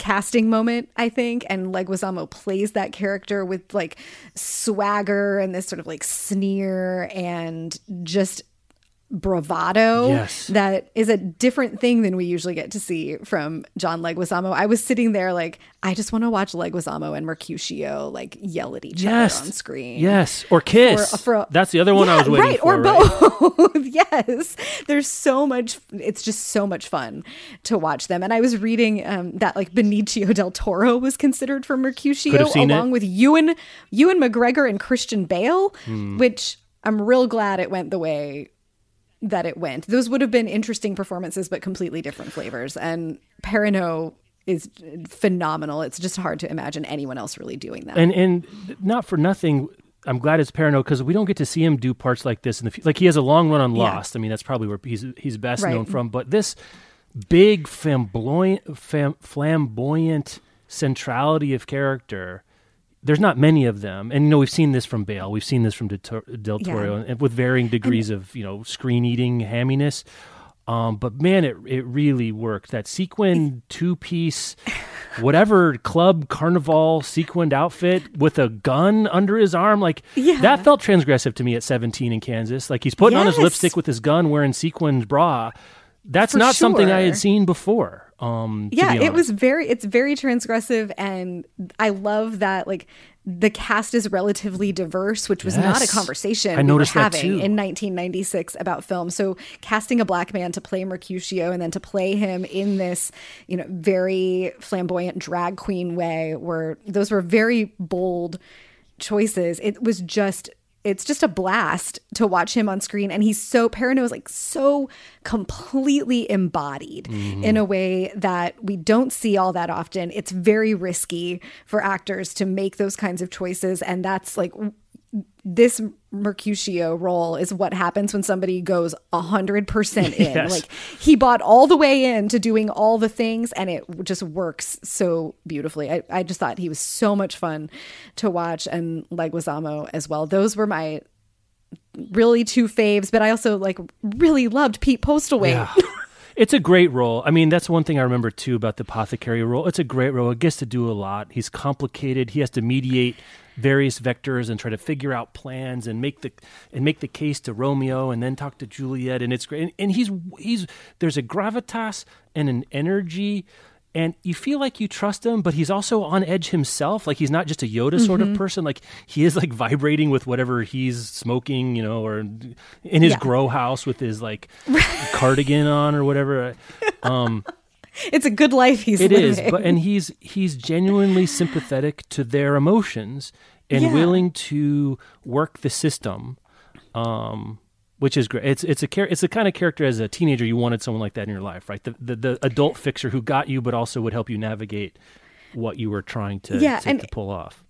casting moment I think and Leguizamo plays that character with like swagger and this sort of like sneer and just bravado Yes. that is a different thing than we usually get to see from John Leguizamo. I was sitting there like I just want to watch Leguizamo and Mercutio like yell at each Yes. other on screen. Yes. Or kiss. For- for- That's the other one I was Yeah, waiting right, for. or right? both. yes, there's so much. It's just so much fun to watch them. And I was reading um, that like Benicio del Toro was considered for Mercutio along it. with Ewan Ewan McGregor and Christian Bale, Hmm. which I'm real glad it went the way that it went. Those would have been interesting performances, but completely different flavors. And Perrineau is phenomenal. It's just hard to imagine anyone else really doing that. and and not for nothing. I'm glad it's Perrineau because we don't get to see him do parts like this in the like he has a long run on Yeah. Lost. I mean that's probably where he's he's best Right. known from. But this big flamboyant flamboyant centrality of character. There's not many of them, and you know we've seen this from Bale, we've seen this from Del Tor- Del Yeah. Toro, and with varying degrees of you know screen eating hamminess. Um, but man, it it really worked. That sequin two piece, whatever club carnival sequined outfit with a gun under his arm, like Yeah. that felt transgressive to me at 17 in Kansas. Like he's putting on his lipstick with his gun, wearing sequins bra. That's For not something I had seen before. Um, yeah it was very it's very transgressive and i love that like the cast is relatively diverse which was not a conversation I we were having in 1996 about film. So casting a black man to play mercutio and then to play him in this you know very flamboyant drag queen way were those were very bold choices. It was just it's just a blast to watch him on screen and he's so is like so completely embodied mm-hmm. in a way that we don't see all that often. It's very risky for actors to make those kinds of choices and that's like this Mercutio role is what happens when somebody goes 100% in. Yes. Like he bought all the way in to doing all the things and it just works so beautifully. I, I just thought he was so much fun to watch and Leguizamo as well. Those were my really two faves, but I also like really loved Pete Postlethwaite. Yeah. It's a great role. I mean, that's one thing I remember too about the apothecary role. It's a great role. It gets to do a lot. He's complicated. He has to mediate various vectors and try to figure out plans and make the and make the case to Romeo and then talk to Juliet. And it's great. And, and he's he's there's a gravitas and an energy. And you feel like you trust him, but he's also on edge himself. Like he's not just a Yoda sort of person. Like he is like vibrating with whatever he's smoking, you know, or in his Yeah. grow house with his like cardigan on or whatever. Um, It's a good life he's it living. is, but and he's he's genuinely sympathetic to their emotions and Yeah. willing to work the system, um, which is great. It's it's a it's the kind of character as a teenager you wanted someone like that in your life, right? The the, the adult fixer who got you, but also would help you navigate what you were trying to Yeah, to, and- to pull off.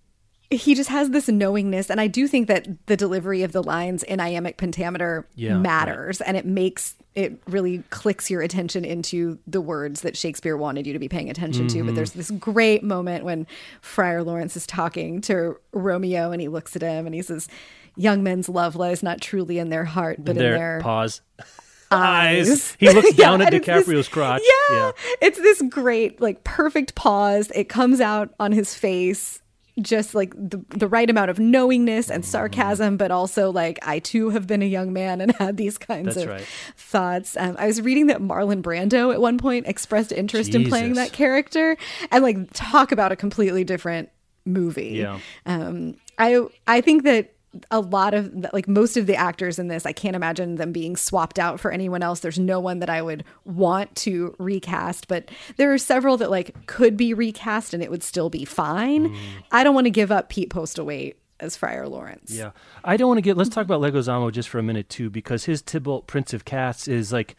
He just has this knowingness and i do think that the delivery of the lines in iambic pentameter Yeah, right. matters and it makes it really clicks your attention into the words that shakespeare wanted you to be paying attention to Mm-hmm. but there's this great moment when friar lawrence is talking to romeo and he looks at him and he says young men's love lies not truly in their heart but in their pause. eyes. He looks Yeah, down at and it's this- DiCaprio's crotch. Yeah, Yeah. It's this great, like perfect pause. It comes out on his face, just like the, the right amount of knowingness and Mm-hmm. sarcasm, but also like, I too have been a young man and had these kinds That's of right. thoughts. Um, I was reading that Marlon Brando at one point expressed interest in playing that character and like talk about a completely different movie. Yeah. Um, I I think that a lot of like most of the actors in this, I can't imagine them being swapped out for anyone else. There's no one that I would want to recast, but there are several that like could be recast and it would still be fine. Mm. I don't want to give up Pete Postlethwaite as Friar Lawrence. Yeah, I don't want to get. Let's talk about Leguizamo just for a minute too, because his Tybalt Prince of Cats is like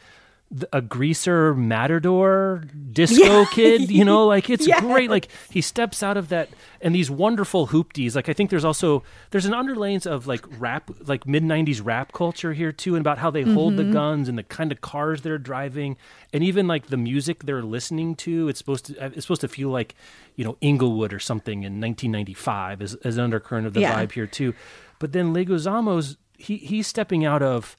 a greaser matador disco kid you know like it's great like he steps out of that and these wonderful hoopties like i think there's also there's an underlays of like rap like mid 90s rap culture here too and about how they hold the mm-hmm. guns and the kind of cars they're driving and even like the music they're listening to it's supposed to it's supposed to feel like you know inglewood or something in 1995 as, as an undercurrent of the Yeah. vibe here too. But then leguizamo's he he's stepping out of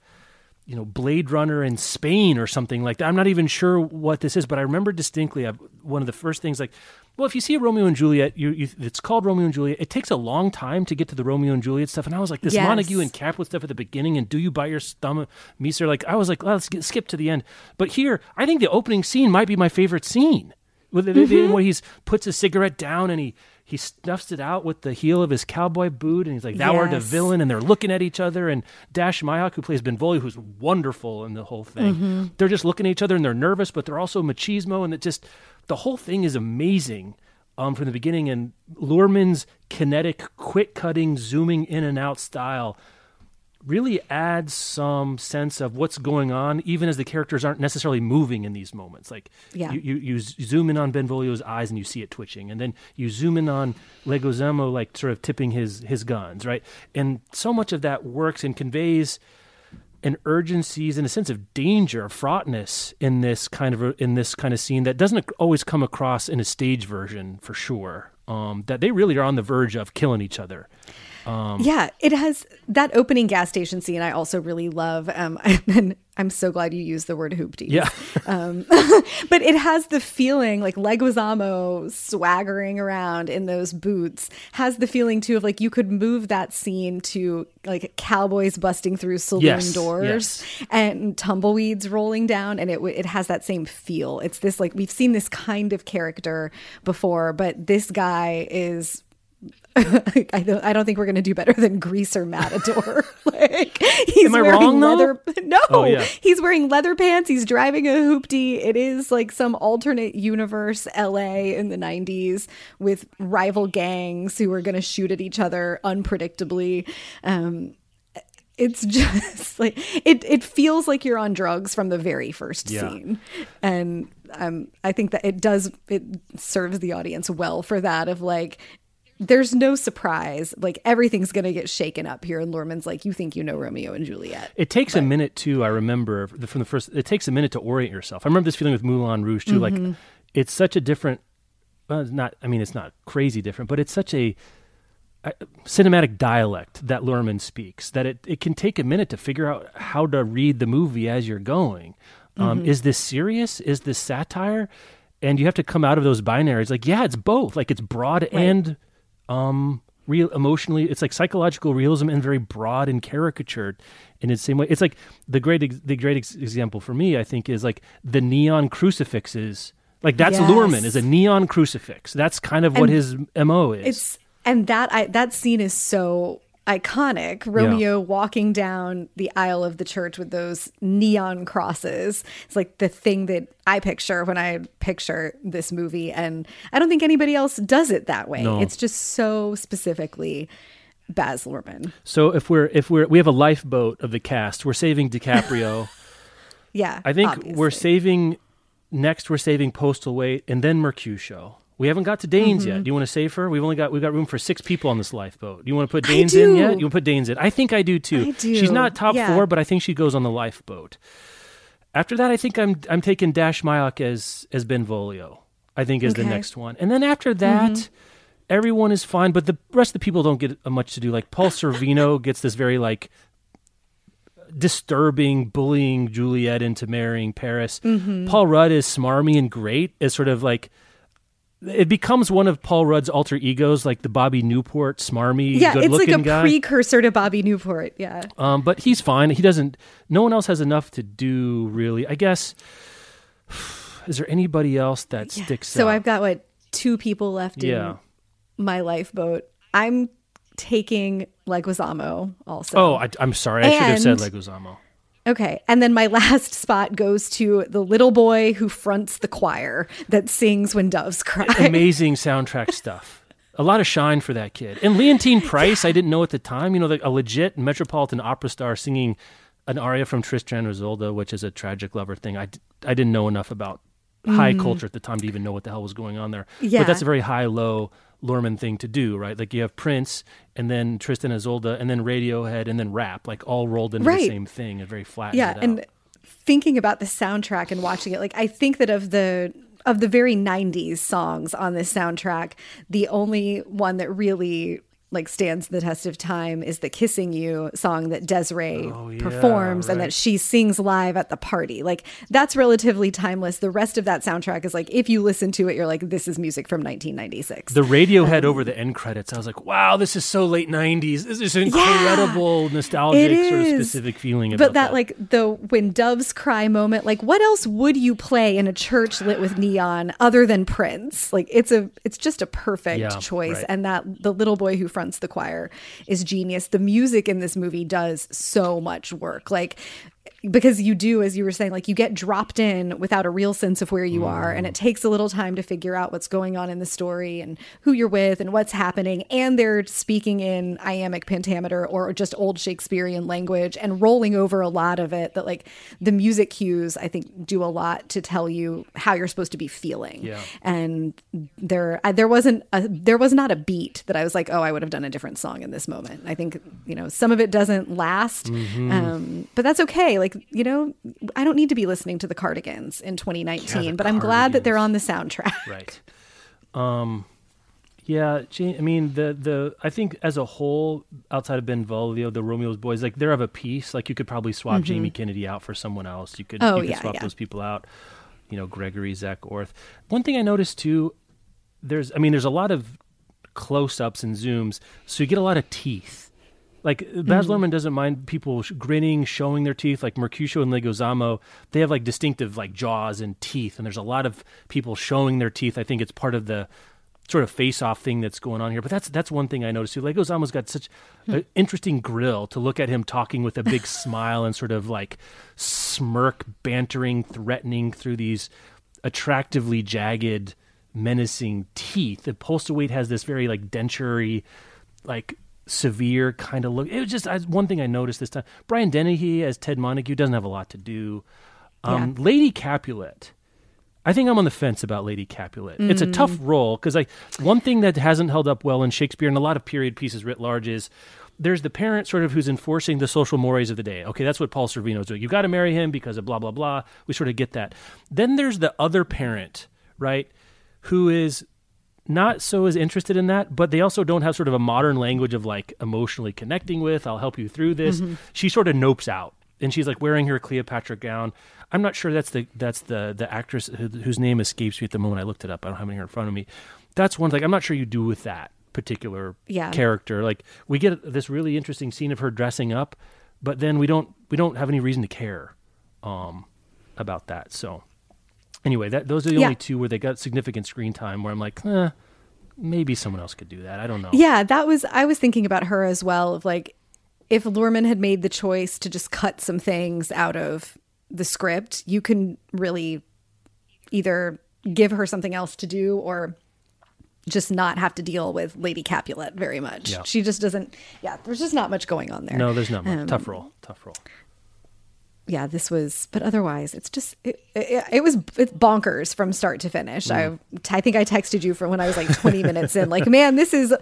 you know Blade Runner in Spain or something like that. I'm not even sure what this is, but I remember distinctly uh, one of the first things like, well, if you see Romeo and Juliet, you, you it's called Romeo and Juliet. It takes a long time to get to the Romeo and Juliet stuff, and I was like, this Yes. Montague and Capulet stuff at the beginning, and do you bite your stomach, Meeser? Like I was like, well, let's get, skip to the end. But here, I think the opening scene might be my favorite scene. With the, Mm-hmm. where he's puts a cigarette down and he he snuffs it out with the heel of his cowboy boot, and he's like, "Thou art a villain," and they're looking at each other. And Dash Mihok, who plays Benvolio, who's wonderful in the whole thing, Mm-hmm. they're just looking at each other and they're nervous, but they're also machismo, and it just the whole thing is amazing um, from the beginning. And Luhrmann's kinetic, quick cutting, zooming in and out style really adds some sense of what's going on, even as the characters aren't necessarily moving in these moments. Like Yeah. you, you, you zoom in on Benvolio's eyes and you see it twitching, and then you zoom in on Leguizamo, like sort of tipping his his guns, right? And so much of that works and conveys an urgency and a sense of danger, fraughtness in this kind of a, in this kind of scene that doesn't always come across in a stage version for sure. Um, that they really are on the verge of killing each other. Yeah, it has that opening gas station scene. I also really love, um, and I'm so glad you used the word hoopty. Yeah. um, but it has the feeling like Leguizamo swaggering around in those boots has the feeling too of like you could move that scene to like cowboys busting through saloon Yes, doors and tumbleweeds rolling down, and it it has that same feel. It's this like we've seen this kind of character before, but this guy is I don't. I don't think we're going to do better than Greaser Matador. like he's Am I wearing wrong, though? leather. No, Oh, yeah. he's wearing leather pants. He's driving a hoopty. It is like some alternate universe L.A. in the '90s with rival gangs who are going to shoot at each other unpredictably. Um, it's just like it. It feels like you're on drugs from the very first Yeah. scene, and um, I think that it does. It serves the audience well for that. Of like, there's no surprise. Like everything's gonna get shaken up here, and Luhrmann's like, "You think you know Romeo and Juliet?" It takes a minute too. I remember from the first. It takes a minute to orient yourself. I remember this feeling with Moulin Rouge too. Mm-hmm. Like it's such a different. Well, it's not. I mean, it's not crazy different, but it's such a, cinematic dialect that Luhrmann speaks that it, it can take a minute to figure out how to read the movie as you're going. Um, Mm-hmm. Is this serious? Is this satire? And you have to come out of those binaries. Like, yeah, it's both. Like, it's broad and um real emotionally it's like psychological realism and very broad and caricatured in its same way. It's like the great the great ex- example for me i think is like the neon crucifixes. Like that's Yes. Luhrmann is a neon crucifix. That's kind of what And his mo is. It's and that I that scene is so iconic. Romeo walking down the aisle of the church with those neon crosses. It's like the thing that I picture when I picture this movie, and I don't think anybody else does it that way. No. It's just so specifically Baz Luhrmann. so if we're if we're we have a lifeboat of the cast we're saving DiCaprio Yeah, I think obviously. we're saving next. We're saving Postlethwaite and then Mercutio. We haven't got to Danes Mm-hmm. yet. Do you want to save her? We've only got we've got room for six people on this lifeboat. Do you want to put Danes in yet? You want to put Danes in? I think I do too. I do, She's not top yeah. four, but I think she goes on the lifeboat. After that, I think I'm I'm taking Dash Mihok as as Benvolio. I think is the Okay. Mm-hmm. next one, and then after that. Everyone is fine, but the rest of the people don't get much to do. Like Paul Sorvino gets this very like disturbing bullying Juliet into marrying Paris. Mm-hmm. Paul Rudd is smarmy and great as sort of like it becomes one of Paul Rudd's alter egos, like the Bobby Newport smarmy, yeah, it's like a guy. precursor to Bobby Newport. Yeah. um, but he's fine. He doesn't. No one else has enough to do really. I guess. Is there anybody else that sticks So out? I've got what two people left Yeah. in my lifeboat. I'm taking Leguizamo also. Oh, I, I'm sorry. I should have said And- Leguizamo. Okay. And then my last spot goes to the little boy who fronts the choir that sings when doves cry. amazing soundtrack stuff. A lot of shine for that kid. And Leontyne Price, I didn't know at the time, you know, like a legit Metropolitan Opera star singing an aria from Tristan and Isolde, which is a tragic lover thing. I, I didn't know enough about high mm. culture at the time to even know what the hell was going on there. Yeah. But that's a very high low Luhrmann thing to do, right? Like you have Prince and then Tristan and Isolde and then Radiohead and then rap, like all rolled into Right. the same thing and very flat. yeah and thinking about the soundtrack and watching it like i think that of the of the very 90s songs on this soundtrack the only one that really like stands the test of time is the kissing you song that Des'ree Oh, yeah, performs and that she sings live at the party. Like that's relatively timeless. The rest of that soundtrack is like if you listen to it you're like this is music from 1996 the Radiohead um, over the end credits, I was like, wow, this is so late 90s. This is incredible nostalgic It sort of specific feeling about but that, like the when doves cry moment like what else would you play in a church lit with neon other than prince? Like it's a it's just a perfect Yeah, choice. right. and that the little boy who fronts the choir is genius. The music in this movie does so much work. Like because you do as you were saying like you get dropped in without a real sense of where you are and it takes a little time to figure out what's going on in the story and who you're with and what's happening and they're speaking in iambic pentameter or just old shakespearean language and rolling over a lot of it that like the music cues i think do a lot to tell you how you're supposed to be feeling Yeah. and there I, there wasn't a there was not a beat that i was like oh i would have done a different song in this moment i think you know some of it doesn't last Mm-hmm. um, but that's okay like you know i don't need to be listening to the cardigans in 2019 Yeah, but i'm glad that they're on the soundtrack right. Um, yeah, I mean the the I think as a whole, outside of Benvolio, the Romeo's boys, like they're of a piece. Like you could probably swap Jamie Kennedy out for someone else. You could, Mm-hmm. Oh, you could yeah, swap yeah. those people out. You know, Gregory, Zak Orth. One thing I noticed too, there's I mean, there's a lot of close ups and zooms, so you get a lot of teeth. Like Baz mm-hmm. Luhrmann doesn't mind people sh- grinning, showing their teeth. Like Mercutio and Leguizamo, they have like distinctive like jaws and teeth, and there's a lot of people showing their teeth. I think it's part of the sort of face-off thing that's going on here. But that's that's one thing I noticed too. Leguizamo's got such an hmm. interesting grill to look at him talking with a big smile and sort of like smirk, bantering, threatening through these attractively jagged, menacing teeth. The Postlethwaite has this very like denture like severe kind of look. It was just I, one thing I noticed this time. Brian Dennehy as Ted Montague doesn't have a lot to do. Um, Lady Capulet. I think I'm on the fence about Lady Capulet. It's a tough role because I one thing that hasn't held up well in Shakespeare and a lot of period pieces writ large is there's the parent sort of who's enforcing the social mores of the day. Okay, that's what Paul Sorvino's doing. You've got to marry him because of blah blah blah. We sort of get that. Then there's the other parent, right, who is not so as interested in that, but they also don't have sort of a modern language of like emotionally connecting with. I'll help you through this. She sort of nopes out, and she's like wearing her Cleopatra gown. I'm not sure that's the that's the the actress who, whose name escapes me at the moment. I looked it up. I don't have it here in front of me. That's one thing I'm not sure you do with that particular Yeah. character. Like we get this really interesting scene of her dressing up, but then we don't we don't have any reason to care um, about that. So anyway, that those are the Yeah. only two where they got significant screen time. Where I'm like, eh, maybe someone else could do that. I don't know. Yeah, that was I was thinking about her as well of like if Luhrmann had made the choice to just cut some things out of the script, you can really either give her something else to do or just not have to deal with Lady Capulet very much. Yeah. She just doesn't yeah, there's just not much going on there. No, there's not much. Um, tough role. Tough role. Yeah, this was, but otherwise, it's just it, it, it was it's bonkers from start to finish. I I think I texted you from when I was like 20 minutes in, like, man, this is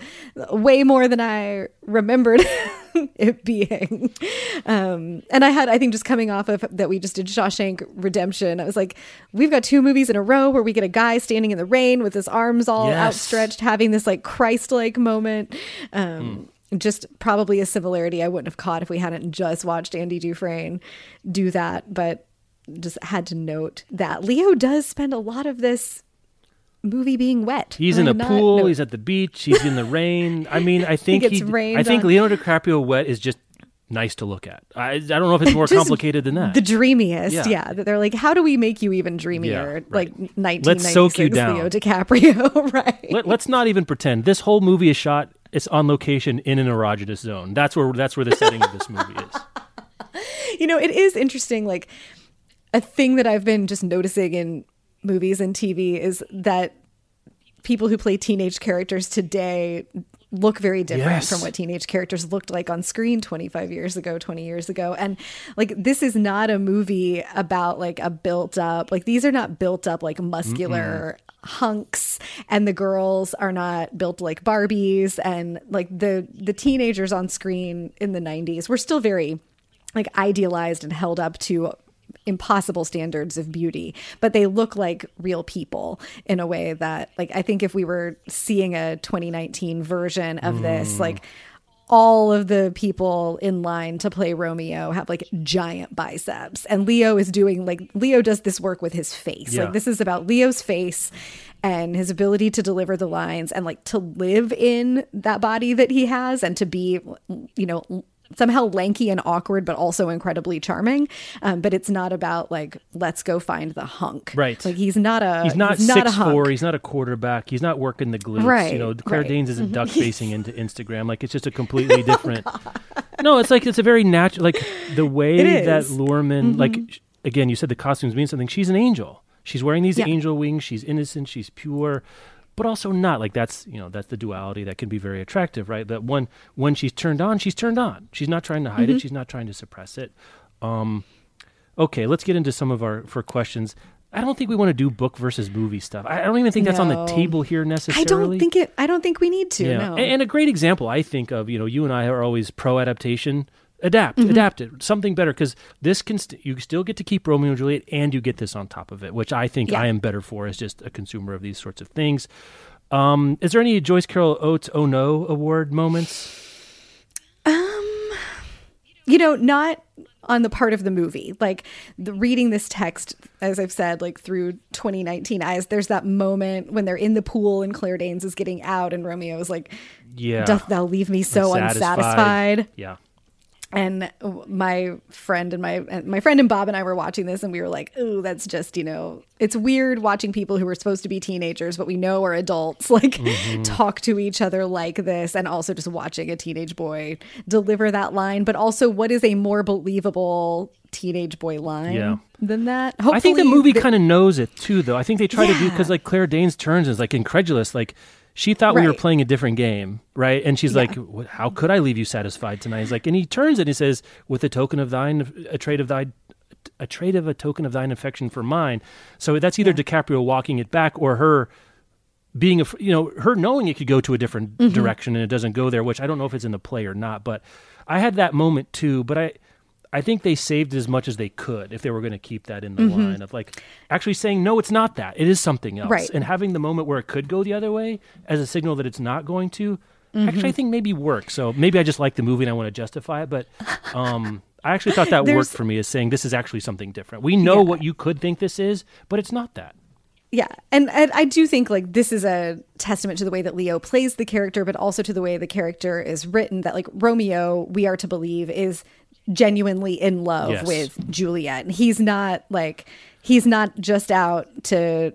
way more than I remembered it being. Um, and I had, I think, just coming off of that, we just did Shawshank Redemption. I was like, we've got two movies in a row where we get a guy standing in the rain with his arms all Yes. outstretched, having this like Christ-like moment. Um, just probably a similarity I wouldn't have caught if we hadn't just watched Andy Dufresne do that, but just had to note that Leo does spend a lot of this movie being wet. He's I in a pool. He's at the beach. He's in the rain. I mean, I think gets he. I think on. Leonardo DiCaprio wet is just nice to look at. I I don't know if it's more complicated than that. The dreamiest, Yeah. yeah. That they're like, how do we make you even dreamier? right. Like 1996 Let's soak you down. Leo DiCaprio, right? Let, let's not even pretend. This whole movie is shot. It's on location in an erogenous zone. That's where that's where the setting of this movie is. you know, it is interesting. Like a thing that I've been just noticing in movies and TV is that people who play teenage characters today look very different Yes. from what teenage characters looked like on screen 25 years ago 20 years ago. And like this is not a movie about like a built up like these are not built up like muscular hunks and the girls are not built like barbies. And like the the teenagers on screen in the 90s were still very like idealized and held up to impossible standards of beauty but they look like real people in a way that like i think if we were seeing a 2019 version of this mm. like all of the people in line to play Romeo have like giant biceps. And Leo is doing like Leo does this work with his face. Yeah. Like this is about Leo's face and his ability to deliver the lines and like to live in that body that he has and to be you know somehow lanky and awkward but also incredibly charming um, but it's not about like let's go find the hunk Right. like he's not a He's not a six hunk. four. He's not a quarterback. He's not working the glutes. Right, You know, Claire right. Danes isn't duck facing into Instagram. Like it's just a completely different. No, it's like it's a very natural. Like the way that. Luhrmann, like again, you said the costumes mean something. She's an angel. She's wearing these Yeah. angel wings. She's innocent. She's pure. But also not like that's you know that's the duality that can be very attractive, right? That one when she's turned on, she's turned on. She's not trying to hide Mm-hmm. it. She's not trying to suppress it. Um, okay, let's get into some of our for questions. I don't think we want to do book versus movie stuff. I don't even think that's on the table here necessarily. i don't think it i don't think we need to Yeah, no A- and, a great example I think of. You know, you and I are always pro adaptation. Adapt, Mm-hmm. adapt it, something better because this can st- you still get to keep Romeo and Juliet, and you get this on top of it, which I think Yeah. I am better for as just a consumer of these sorts of things. Um, is there any Joyce Carol Oates "Oh No" award moments? um you know not on the part of the movie like the reading this text as i've said like through 2019 eyes there's that moment when they're in the pool and claire danes is getting out and romeo is like Yeah, doth thou leave me so unsatisfied Yeah, and my friend and my my friend and Bob and I were watching this and we were like, "Oh, that's just, you know, it's weird watching people who are supposed to be teenagers but we know are adults like Mm-hmm. talk to each other like this and also just watching a teenage boy deliver that line, but also what is a more believable teenage boy line Yeah. than that? I think the movie the- kind of knows it too, though. I think they try to do because like Claire Danes turns and is like incredulous, like she thought we were playing a different game, right? And she's like, "How could I leave you satisfied tonight?" He's like, and he turns and he says, "With a token of thine, a trade of thy, A trade of a token of thine affection for mine. So that's either DiCaprio walking it back or her being a you know her knowing it could go to a different Mm-hmm. direction and it doesn't go there which i don't know if it's in the play or not but i had that moment too but i i think they saved as much as they could if they were going to keep that in the line of like actually saying no it's not that it is something else Mm-hmm. Right. and having the moment where it could go the other way as a signal that it's not going to Mm-hmm. actually i think maybe works so maybe i just like the movie and i want to justify it but um i actually thought that worked for me as saying this is actually something different we know Yeah. what you could think this is but it's not that Yeah, and, and I do think like this is a testament to the way that Leo plays the character, but also to the way the character is written. That like Romeo, we are to believe, is genuinely in love Yes. with Juliet, and he's not like he's not just out to,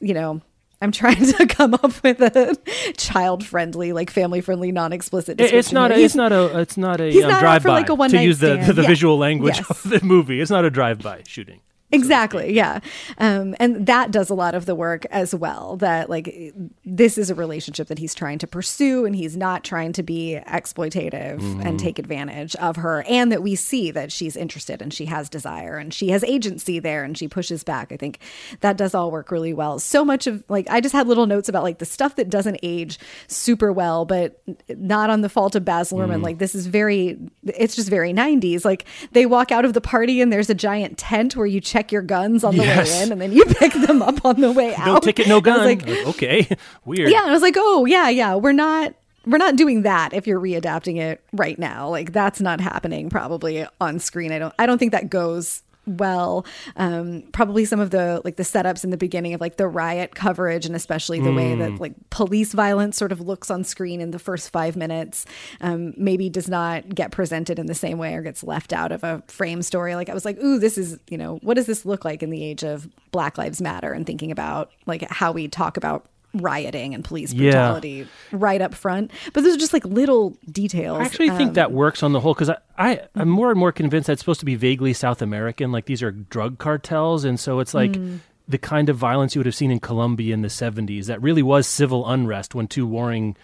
you know. I'm trying to come up with a child-friendly, like family-friendly, non-explicit. It's not. A, it's not a. It's not a he's um, not out drive for, by. like, a to use the the Yeah. visual language Yes. of the movie. It's not a drive by shooting. Exactly. Yeah. Um, and that does a lot of the work as well. That, like, this is a relationship that he's trying to pursue and he's not trying to be exploitative Mm-hmm. and take advantage of her. And that we see that she's interested and she has desire and she has agency there and she pushes back. I think that does all work really well. So much of, like, I just had little notes about, like, the stuff that doesn't age super well, but not on the fault of Baz Luhrmann. Mm. Like, this is very, it's just very 90s. Like, they walk out of the party and there's a giant tent where you check your guns on the Yes. way in and then you pick them up on the way out. No ticket, no gun. like, Like, okay, weird. yeah, I was like, oh yeah, yeah, we're not we're not doing that if you're readapting it right now. Like that's not happening probably on screen. I don't I don't think that goes well. Um probably some of the like the setups in the beginning of like the riot coverage and especially the way Hmm. that like police violence sort of looks on screen in the first 5 minutes um maybe does not get presented in the same way or gets left out of a frame story. Like I was like, ooh, this is, you know, what does this look like in the age of Black Lives Matter and thinking about like how we talk about rioting and police Yeah. brutality right up front. But those are just like little details. I actually think Um, that works on the whole because I, I I'm more and more convinced that it's supposed to be vaguely South American. Like these are drug cartels, and so it's like Mm. the kind of violence you would have seen in Colombia in the 70s. That really was civil unrest when two warring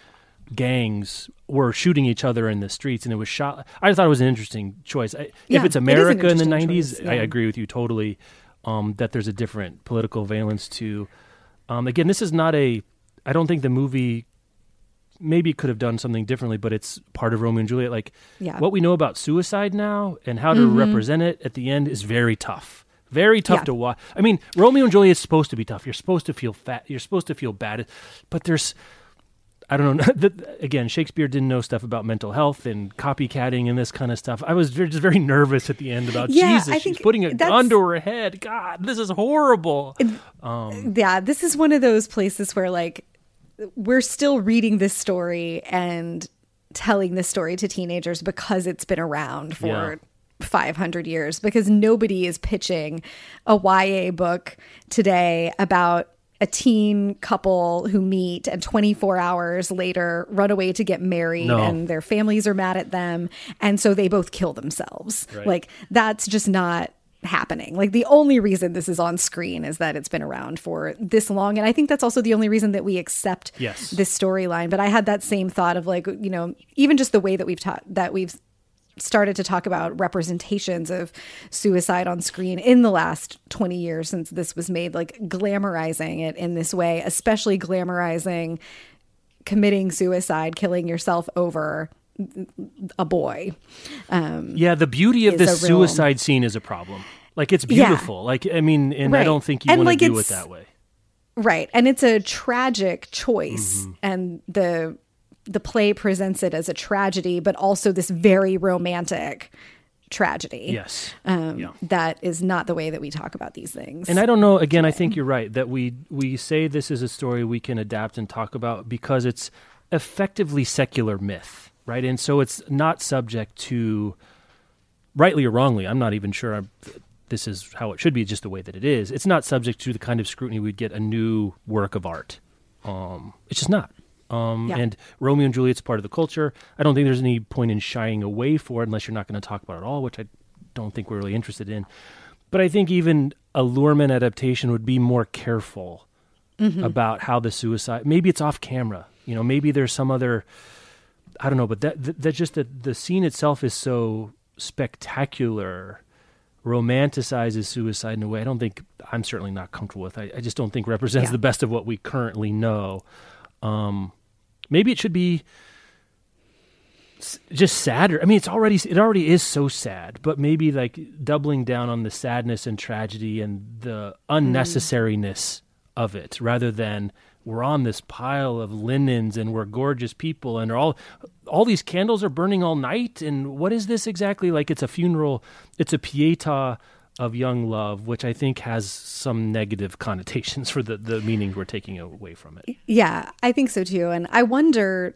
gangs were shooting each other in the streets, and it was shot. I thought it was an interesting choice. I, Yeah, if it's it America in the '90s, choice, I agree with you totally. Um, that there's a different political valence to. Um, again, this is not a. I don't think the movie. Maybe could have done something differently, but it's part of Romeo and Juliet. Like Yeah. what we know about suicide now and how to represent it at the end is very tough. Very tough Yeah. to watch. I mean, Romeo and Juliet is supposed to be tough. You're supposed to feel fat. You're supposed to feel bad. But there's, I don't know. the- Again, Shakespeare didn't know stuff about mental health and copycatting and this kind of stuff. I was very, just very nervous at the end about Yeah, Jesus. I she's putting a gun to her head. God, this is horrible. Um, yeah, this is one of those places where like we're still reading this story and telling this story to teenagers because it's been around for Yeah. 500 years because nobody is pitching a YA book today about a teen couple who meet and 24 hours later run away to get married No. and their families are mad at them and so they both kill themselves. Right. Like that's just not happening. Like the only reason this is on screen is that it's been around for this long and I think that's also the only reason that we accept Yes. this storyline. But I had that same thought of like, you know, even just the way that we've taught that we've started to talk about representations of suicide on screen in the last 20 years since this was made like glamorizing it in this way especially glamorizing committing suicide killing yourself over a boy um Yeah, the beauty of this a real- suicide scene is a problem. Like it's Yeah. beautiful. Like I mean, and I don't think you want like, to do it that way. Right. And it's a tragic choice Mm-hmm. and the the play presents it as a tragedy but also this very romantic tragedy. Yes. Um Yeah. that is not the way that we talk about these things. And I don't know. Again, I think you're right that we we say this is a story we can adapt and talk about because it's effectively secular myth, right? And so it's not subject to, rightly or wrongly. I'm not even sure. I'm, this is how it should be, just the way that it is. It's not subject to the kind of scrutiny we'd get a new work of art. Um, it's just not. Um, Yeah. And Romeo and Juliet's part of the culture. I don't think there's any point in shying away for it unless you're not going to talk about it at all, which I don't think we're really interested in. But I think even a Luhrmann adaptation would be more careful about how the suicide. Maybe it's off camera. You know, maybe there's some other. I don't know, but that that, that just that the scene itself is so spectacular, romanticizes suicide in a way I don't think I'm certainly not comfortable with. I, I just don't think represents Yeah. the best of what we currently know. Um, maybe it should be just sadder. I mean, it's already it already is so sad, but maybe like doubling down on the sadness and tragedy and the unnecessariness mm. of it, rather than we're on this pile of linens and we're gorgeous people and are all all these candles are burning all night and what is this exactly? Like it's a funeral, it's a pieta of young love, which I think has some negative connotations for the the meaning we're taking away from it. Yeah, I think so too. And I wonder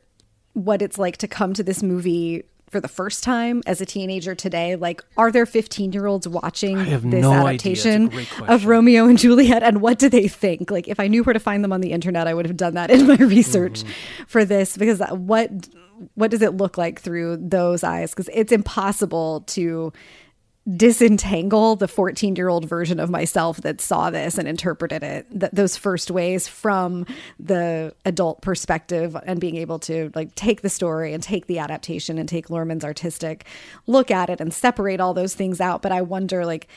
what it's like to come to this movie for the first time as a teenager today. Like, are there 15 year olds watching this no idea. It's a adaptation of. Romeo and Juliet? And what do they think? Like, if I knew where to find them on the internet, I would have done that in my research Mm-hmm. for this because what what does it look like through those eyes? Because it's impossible to disentangle the 14 year old version of myself that saw this and interpreted it th- those first ways from the adult perspective and being able to like take the story and take the adaptation and take Luhrmann's artistic look at it and separate all those things out. But i wonder like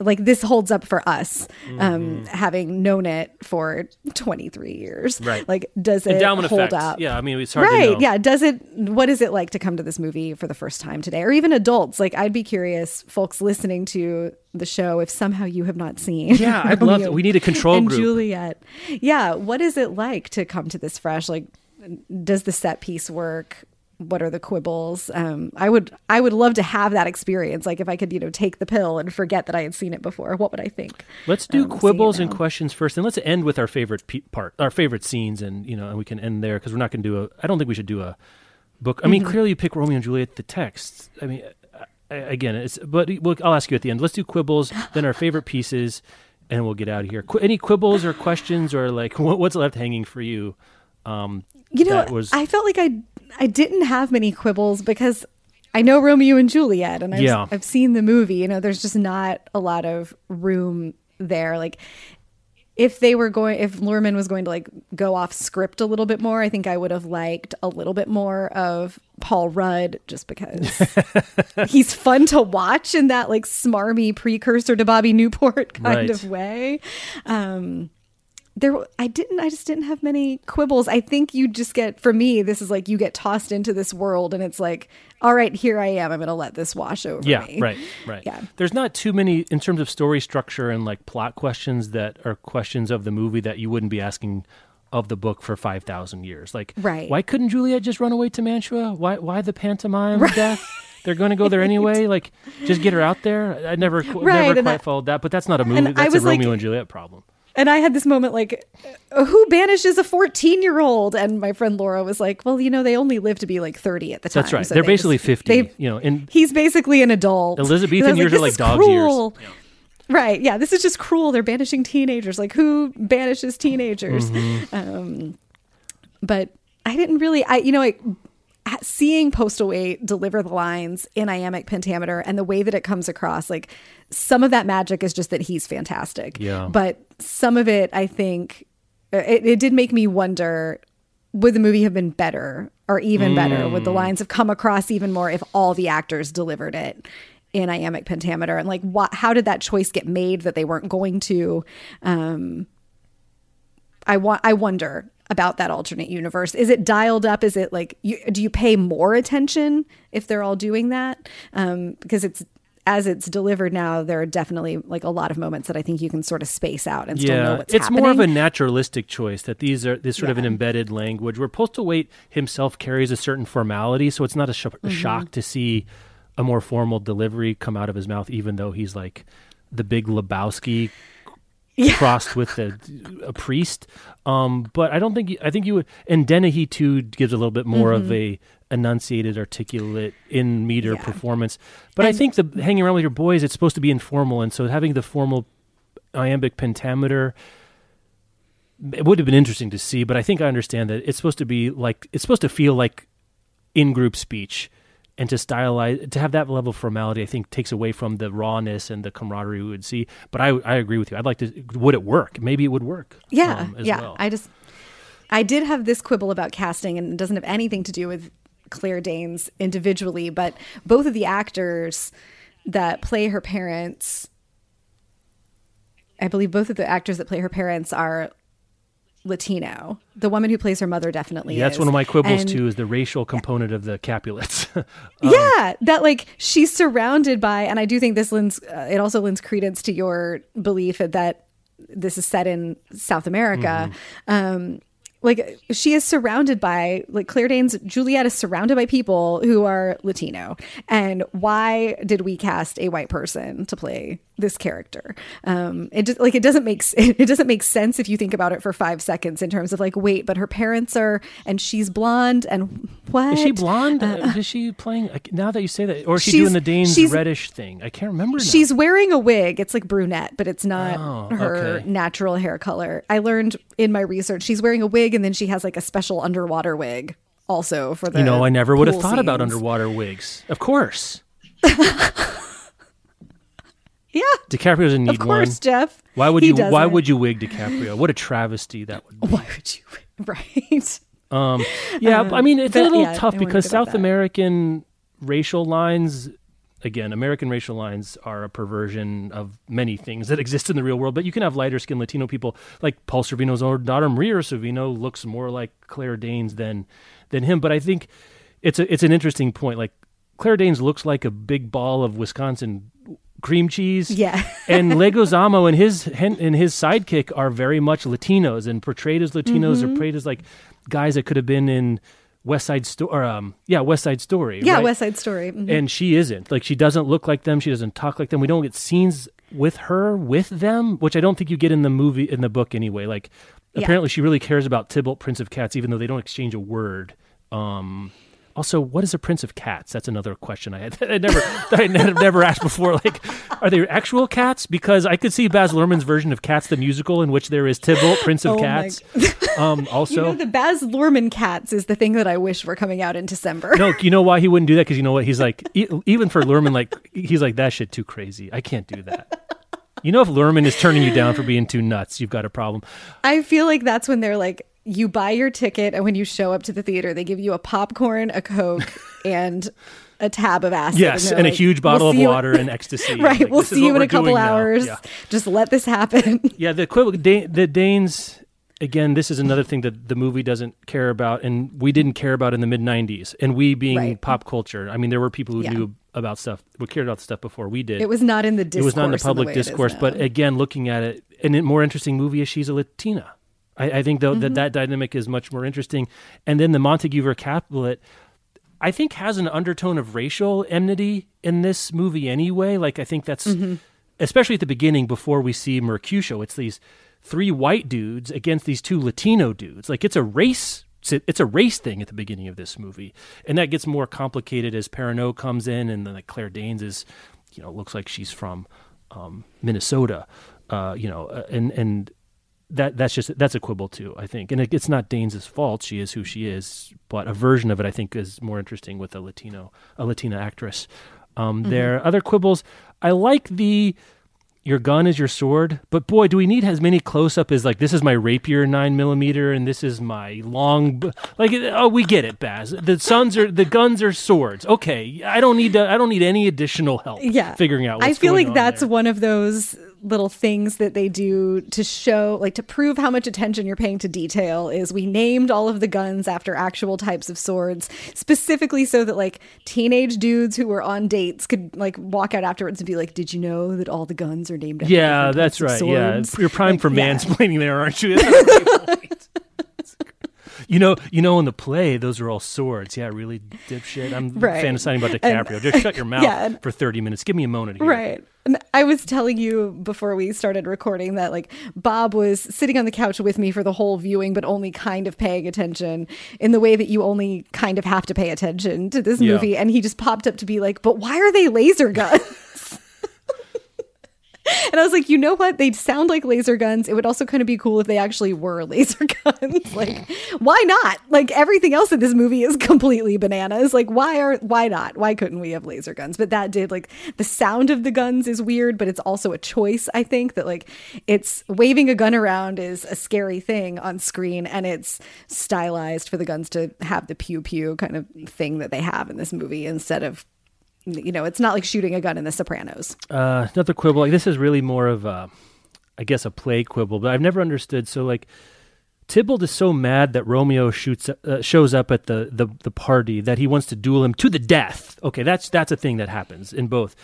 like this holds up for us um having known it for 23 years Mm-hmm. Right. like does it Endowment hold effect. up Yeah, I mean it's hard right to know. yeah does it what is it like to come to this movie for the first time today or even adults like i'd be curious folks listening to the show if somehow you have not seen Yeah, I'd love. Romeo We need a control and group. juliet yeah what is it like to come to this fresh like does the set piece work what are the quibbles um i would i would love to have that experience like if i could you know take the pill and forget that i had seen it before what would i think Let's do um, quibbles and questions first, and let's end with our favorite pe- part, our favorite scenes, and you know, and we can end there because we're not going to do a. I don't think we should do a book. I mean, Mm-hmm. clearly you pick Romeo and Juliet, the text. I mean, I, again, it's but we'll, I'll ask you at the end. Let's do quibbles, then our favorite pieces, and we'll get out of here. Qu- any quibbles or questions or like what, what's left hanging for you? Um, You know, was I felt like I I didn't have many quibbles because I know Romeo and Juliet, and I've, Yeah. I've seen the movie. You know, there's just not a lot of room there. Like, if they were going, if Luhrmann was going to like go off script a little bit more, I think I would have liked a little bit more of Paul Rudd just because he's fun to watch in that like smarmy precursor to Bobby Newport kind Right. of way. Um, there i didn't i just didn't have many quibbles i think you just get for me this is like you get tossed into this world and it's like all right here i am i'm gonna let this wash over Yeah, me right, right. Yeah. There's not too many in terms of story structure and like plot questions that are questions of the movie that you wouldn't be asking of the book for 5,000 years. Like, Right. why couldn't Juliet just run away to Mantua? Why why the pantomime of death? They're going to go there anyway. Like, just get her out there. I never, Right, never quite I- followed that, but that's not a movie. That's a was like- Romeo and Juliet problem. And i had this moment like uh, who banishes a 14 year old and my friend laura was like well you know they only live to be like 30 at the time That's right. so They're they basically just- 50. they- you know, and he's basically an adult Elizabethan And I was years are "This like dog's years." cruel." Right. Yeah. This is just cruel. They're banishing teenagers. Like who banishes teenagers? Mm-hmm. Um, but I didn't really. I you know I seeing Postlethwaite deliver the lines in iambic pentameter and the way that it comes across, like some of that magic is just that he's fantastic. Yeah. But some of it, I think, uh, it, it did make me wonder. Would the movie have been better or even better? Would Mm. the lines have come across even more if all the actors delivered it in iambic pentameter? And like, what, how did that choice get made that they weren't going to? Um, I want. I wonder about that alternate universe. Is it dialed up? Is it like you, do you pay more attention if they're all doing that? Um, because it's as it's delivered now, there are definitely like a lot of moments that I think you can sort of space out and still know what's it's happening. It's more of a naturalistic choice that these are this sort of an embedded language where Postlethwaite himself carries a certain formality, so it's not a, sh- Mm-hmm. a shock to see a more formal delivery come out of his mouth, even though he's like the big Lebowski crossed with a, a priest. Um, but I don't think I think you would. And Dennehy too gives a little bit more of a enunciated, articulate, in meter Mm-hmm. Yeah. performance. But I think the hanging around with your boys, it's supposed to be informal, and so having the formal iambic pentameter it would have been interesting to see but i think i understand that it's supposed to be like it's supposed to feel like in-group speech and to stylize to have that level of formality i think takes away from the rawness and the camaraderie we would see but i i agree with you i'd like to would it work maybe it would work Yeah, um, yeah. well. I just, I did have this quibble about casting, and it doesn't have anything to do with Claire Danes individually, but both of the actors that play her parents, I believe both of the actors that play her parents are Latino. The woman who plays her mother definitely yeah, that's one of my quibbles And- too is the racial component of the capulets yeah, that like she's surrounded by, and I do think this lends uh, it also lends credence to your belief that this is set in South America. Um, like she is surrounded by like Claire Danes, Juliet is surrounded by people who are Latino. And why did we cast a white person to play this character? Um, it just like it doesn't make it doesn't make sense if you think about it for five seconds in terms of like wait, but her parents are and she's blonde and what is she blonde is she playing now that you say that or is she Uh, doing the dane's reddish thing i can't remember now. She's wearing a wig. It's like brunette, but it's not Oh, her okay. natural hair color. I learned in my research she's wearing a wig and then she has like a special underwater wig also for the you know i never would have thought about underwater wigs of course Yeah. DiCaprio doesn't need Of course, one. Jeff. Why would He you? Why doesn't. would you wig DiCaprio? What a travesty that would be. Why would you? Right. Um, yeah, I mean it's a little yeah, tough because South. American racial lines, again, American racial lines are a perversion of many things that exist in the real world. But you can have lighter skinned Latino people, like Paul Sorvino's own daughter Maria Sorvino looks more like Claire Danes than than him. But I think it's a it's an interesting point. Like Claire Danes looks like a big ball of Wisconsin cream cheese. Yeah. and Leguizamo and his and his sidekick are very much Latinos and portrayed as Latinos Mm-hmm. or portrayed as like guys that could have been in West Side Story um yeah West Side Story Yeah, right? West Side Story. Mhm. and she isn't like she doesn't look like them she doesn't talk like them we don't get scenes with her with them which I don't think you get in the movie in the book anyway like Yeah. apparently she really cares about Tybalt Prince of Cats even though they don't exchange a word um also, what is a prince of cats? That's another question I had. I never, I never asked before. Like, are they actual cats? Because I could see Baz Luhrmann's version of Cats the musical, in which there is Tybalt, Prince of Oh Cats. Um, also, you know, the Baz Luhrmann cats is the thing that I wish were coming out in December. no, you know why he wouldn't do that? Because you know what? He's like, e- even for Luhrmann, like he's like that shit too crazy. I can't do that. You know, if Luhrmann is turning you down for being too nuts, you've got a problem. I feel like that's when they're like, you buy your ticket, and when you show up to the theater, they give you a popcorn, a Coke, and a tab of acid. Yes, they're and a huge bottle "We'll of water and ecstasy. right. Like, we'll see you in a couple hours. Yeah. Just let this happen. Yeah, the the Danes. Again, this is another thing that the movie doesn't care about, and we didn't care about in the mid '90s. And we, being Right. pop culture, I mean, there were people who Yeah. knew about stuff, who cared about stuff before we did. It was not in the discourse. it was not in the the public it is discourse. But again, looking at it, and a more interesting movie is she's a Latina. I, I think though Mm-hmm. that that dynamic is much more interesting. And then the Montague ver Capulet, I think, has an undertone of racial enmity in this movie anyway. Like I think that's Mm-hmm. especially at the beginning before we see Mercutio. It's these three white dudes against these two Latino dudes. Like it's a race. It's a race thing at the beginning of this movie, and that gets more complicated as Perrineau comes in, and then like Claire Danes is, you know, looks like she's from um, Minnesota, uh, you know, uh, and and that that's just that's a quibble too, I think, and it, it's not Danes' fault. She is who she is, but a version of it I think is more interesting with a Latino a Latina actress. Um, There are other quibbles. I like the your gun is your sword, but boy, do we need as many close up as like this is my rapier nine millimeter and this is my long b-. like oh we get it, Baz. The sons are the guns are swords. Okay, I don't need to, I don't need any additional help. yeah figuring out. What's i feel like that's there. one of those little things that they do to show like to prove how much attention you're paying to detail is we named all of the guns after actual types of swords specifically so that like teenage dudes who were on dates could like walk out afterwards and be like did you know that all the guns are named after Yeah, that's right. Yeah, you're primed Like, for yeah. mansplaining there, aren't you? That's a great point. You know, you know, in the play, those are all swords. Yeah, really, dipshit. I'm Right. fantasizing about And- DiCaprio. Just shut your mouth Yeah, and- for 30 minutes. Give me a moment here. Right. And I was telling you before we started recording that like Bob was sitting on the couch with me for the whole viewing, but only kind of paying attention in the way that you only kind of have to pay attention to this Yeah. movie. And he just popped up to be like, but why are they laser guns? And I was like, you know what? They sound like laser guns. It would also kind of be cool if they actually were laser guns. like, why not? Like everything else in this movie is completely bananas. Like, why are why not? Why couldn't we have laser guns? But that did like the sound of the guns is weird, but it's also a choice. I think that like it's waving a gun around is a scary thing on screen, and it's stylized for the guns to have the pew pew kind of thing that they have in this movie instead of. You know, it's not like shooting a gun in The Sopranos. Uh, another quibble. Like this is really more of a, I guess, a play quibble. But I've never understood. So like, Tybalt is so mad that Romeo shoots uh, shows up at the, the the party that he wants to duel him to the death. Okay, that's that's a thing that happens in both.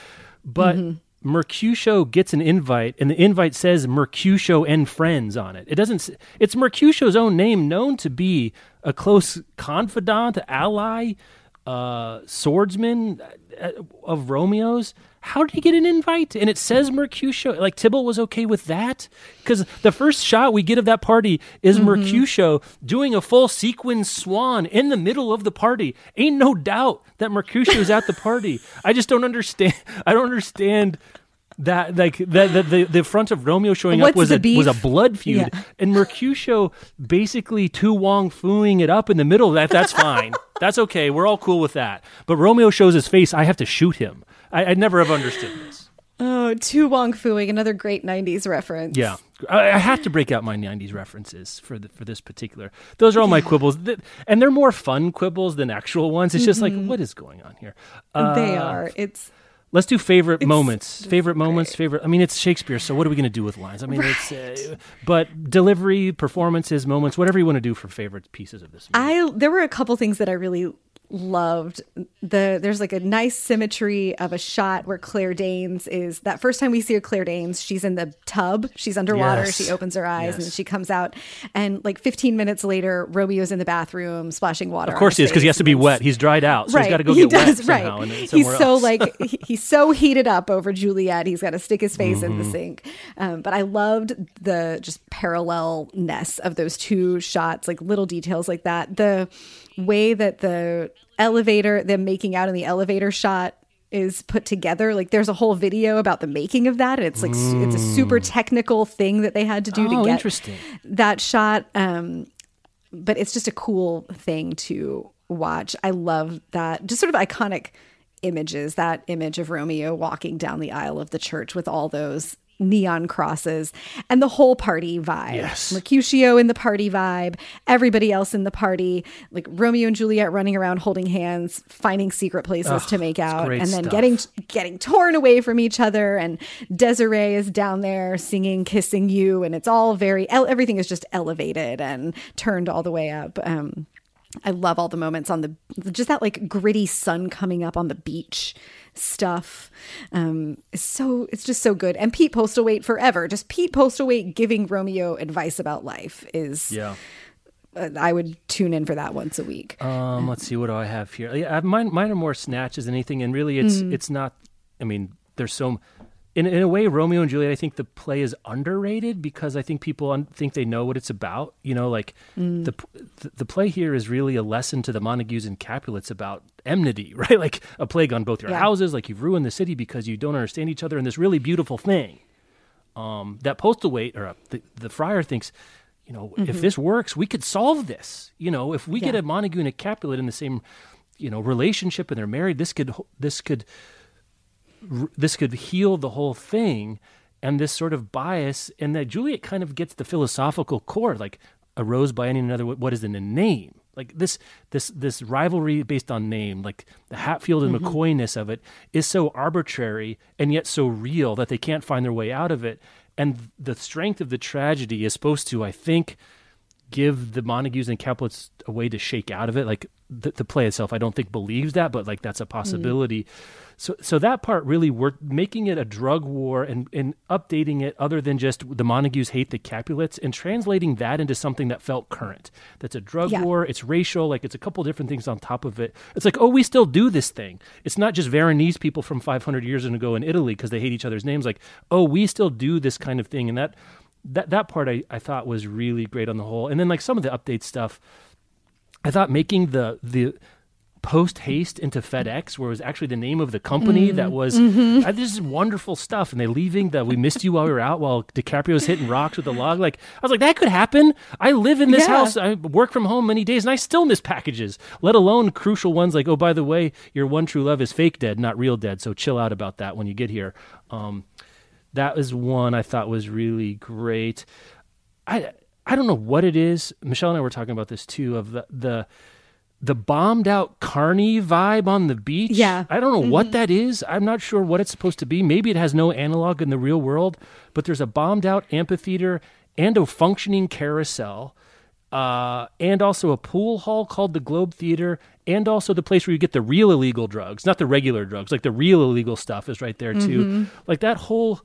But Mercutio gets an invite, and the invite says Mercutio and friends on it. It doesn't. It's Mercutio's own name, known to be a close confidant, ally, uh, swordsman Uh, of Romeo's. How did he get an invite? And it says Mercutio. Like Tybalt was okay with that because the first shot we get of that party is mm-hmm. Mercutio doing a full sequin swan in the middle of the party. Ain't no doubt that Mercutio's at the party. I just don't understand. I don't understand that like that the, the the front of Romeo showing up was the a was a blood feud, Yeah. and Mercutio basically To Wong fooing it up in the middle. That that's fine. that's okay. We're all cool with that. But Romeo shows his face. I have to shoot him. I, I never have understood this. Oh, To Wong Fooing, another great '90s reference. Yeah, I, I have to break out my '90s references for the, for this particular. Those are all my quibbles, and they're more fun quibbles than actual ones. It's just like, what is going on here? Uh, they are. It's Let's do favorite moments. Favorite moments. Favorite. I mean, it's Shakespeare, so what are we going to do with lines? I mean, it's. Uh, but delivery, performances, moments, whatever you want to do for favorite pieces of this. Movie. I. There were a couple things that I really loved. The there's like a nice symmetry of a shot where Claire Danes is that first time we see her Claire Danes, she's in the tub, she's underwater, Yes. she opens her eyes and Yes. she comes out, and like 15 minutes later, Romeo's in the bathroom splashing water. of course he is because he has to be wet. He's dried out, so he's got to go he get does, wet somehow. Right. and He's somewhere so like he- he's so heated up over Juliet. He's got to stick his face in Mm-hmm. the sink. Um, but I loved the just parallelness of those two shots, like little details like that. The way that the elevator, them making out in the elevator shot is put together like there's a whole video about the making of that and it's like s it's a super technical thing that they had to do Mm. Oh, to get interesting. that shot um but it's just a cool thing to watch. I love that just sort of iconic images, that image of Romeo walking down the aisle of the church with all those neon crosses and the whole party vibe. Yes. Mercutio in the party vibe, everybody else in the party, like Romeo and Juliet running around holding hands, finding secret places to make out, and then stuff. getting getting torn away from each other. And Des'ree is down there singing "Kissing You," and it's all very everything is just elevated and turned all the way up. Um, I love all the moments on the just that like gritty sun coming up on the beach stuff. Um, it's so it's just so good. And Pete Postlethwaite forever, just Pete Postlethwaite giving Romeo advice about life is. Yeah. uh, I would tune in for that once a week. Um, let's see, what do I have here? Yeah, mine, mine are more snatches than anything, and really, it's Mm. it's not. I mean, there's so. In, in a way, Romeo and Juliet, I think the play is underrated because I think people un- think they know what it's about. You know, like Mm. the, the the play here is really a lesson to the Montagues and Capulets about enmity, right? Like a plague on both your Yeah. houses, like you've ruined the city because you don't understand each other in this really beautiful thing. Um, that postlethwaite or uh, the, the friar thinks, you know, if this works, we could solve this. You know, if we get a Montague and a Capulet in the same, you know, relationship and they're married, this could this could this could heal the whole thing. And this sort of bias, and that Juliet kind of gets the philosophical core, like a rose by any another. What is in a name? Like this, this, this rivalry based on name, like the Hatfield and mm-hmm. McCoyness of it, is so arbitrary and yet so real that they can't find their way out of it. And the strength of the tragedy is supposed to, I think, give the Montagues and Capulets a way to shake out of it. Like the, the play itself, I don't think believes that, but like that's a mm-hmm. possibility. So, so that part really worked, making it a drug war and, and updating it other than just the Montagues hate the Capulets and translating that into something that felt current. That's a drug Yeah. war. It's racial. Like it's a couple different things on top of it. It's like, oh, we still do this thing. It's not just Veronese people from 500 years ago in Italy because they hate each other's names. Like, oh, we still do this kind of thing. And that, that, that part I, I thought was really great on the whole. And then like some of the update stuff, I thought making the the post haste into FedEx, where it was actually the name of the company that was uh, this is wonderful stuff, and they leaving the we missed you while we were out while DiCaprio's hitting rocks with the log. Like I was like, that could happen. I live in this Yeah. house. I work from home many days, and I still miss packages. Let alone crucial ones like, oh, by the way, your one true love is fake dead, not real dead. So chill out about that when you get here. Um, that was one I thought was really great. I I don't know what it is. Michelle and I were talking about this too of the the the bombed out carny vibe on the beach. Yeah. I don't know what that is. I'm not sure what it's supposed to be. Maybe it has no analog in the real world, but there's a bombed out amphitheater and a functioning carousel. Uh, and also a pool hall called the Globe Theater, and also the place where you get the real illegal drugs, not the regular drugs, like the real illegal stuff is right there too. Like that whole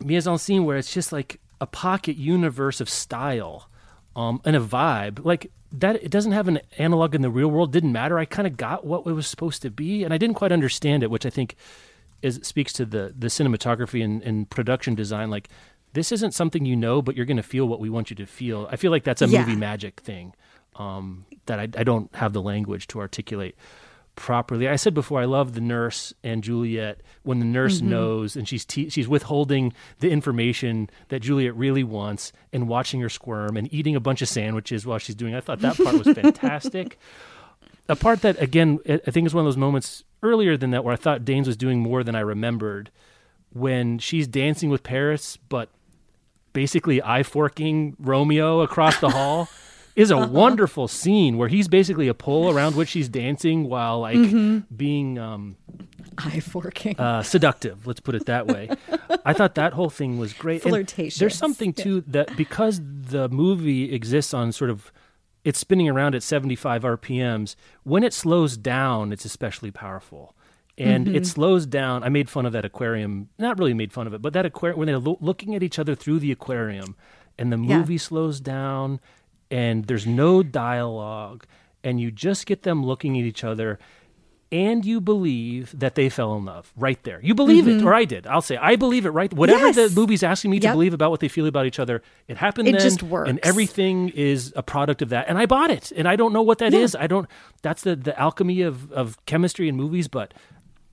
mise en scene where it's just like a pocket universe of style um, and a vibe like that it doesn't have an analog in the real world didn't matter. I kind of got what it was supposed to be and i didn't quite understand it which i think is speaks to the the cinematography and, and production design. Like this isn't something you know but you're going to feel what we want you to feel. I feel like that's a Yeah. movie magic thing um, that I, I don't have the language to articulate properly. I said before, I love the nurse and Juliet when the nurse Mm-hmm. knows and she's te- she's withholding the information that Juliet really wants and watching her squirm and eating a bunch of sandwiches while she's doing. I thought that part was fantastic. a part that again I I think is one of those moments earlier than that where I thought Danes was doing more than I remembered when she's dancing with Paris, but basically eye forking Romeo across the hall is a wonderful scene where he's basically a pole around which she's dancing while like being um, Eye forking. uh, seductive. Let's put it that way. I thought that whole thing was great. And Flirtatious. There's something too that because the movie exists on sort of it's spinning around at 75 RPMs. When it slows down, it's especially powerful. And Mm-hmm. it slows down. I made fun of that aquarium. Not really made fun of it, but that aquarium when they're lo- looking at each other through the aquarium, and the Yeah. movie slows down, and there's no dialogue, and you just get them looking at each other, and you believe that they fell in love right there. You believe it, or I did. I'll say I believe it right. Whatever Mm-hmm. Yes. the movie's asking me to believe about what they feel about each other, it happened. It then, just and everything is a product of that. And I bought it, and I don't know what that is. I don't. That's the the alchemy of of chemistry in movies, but.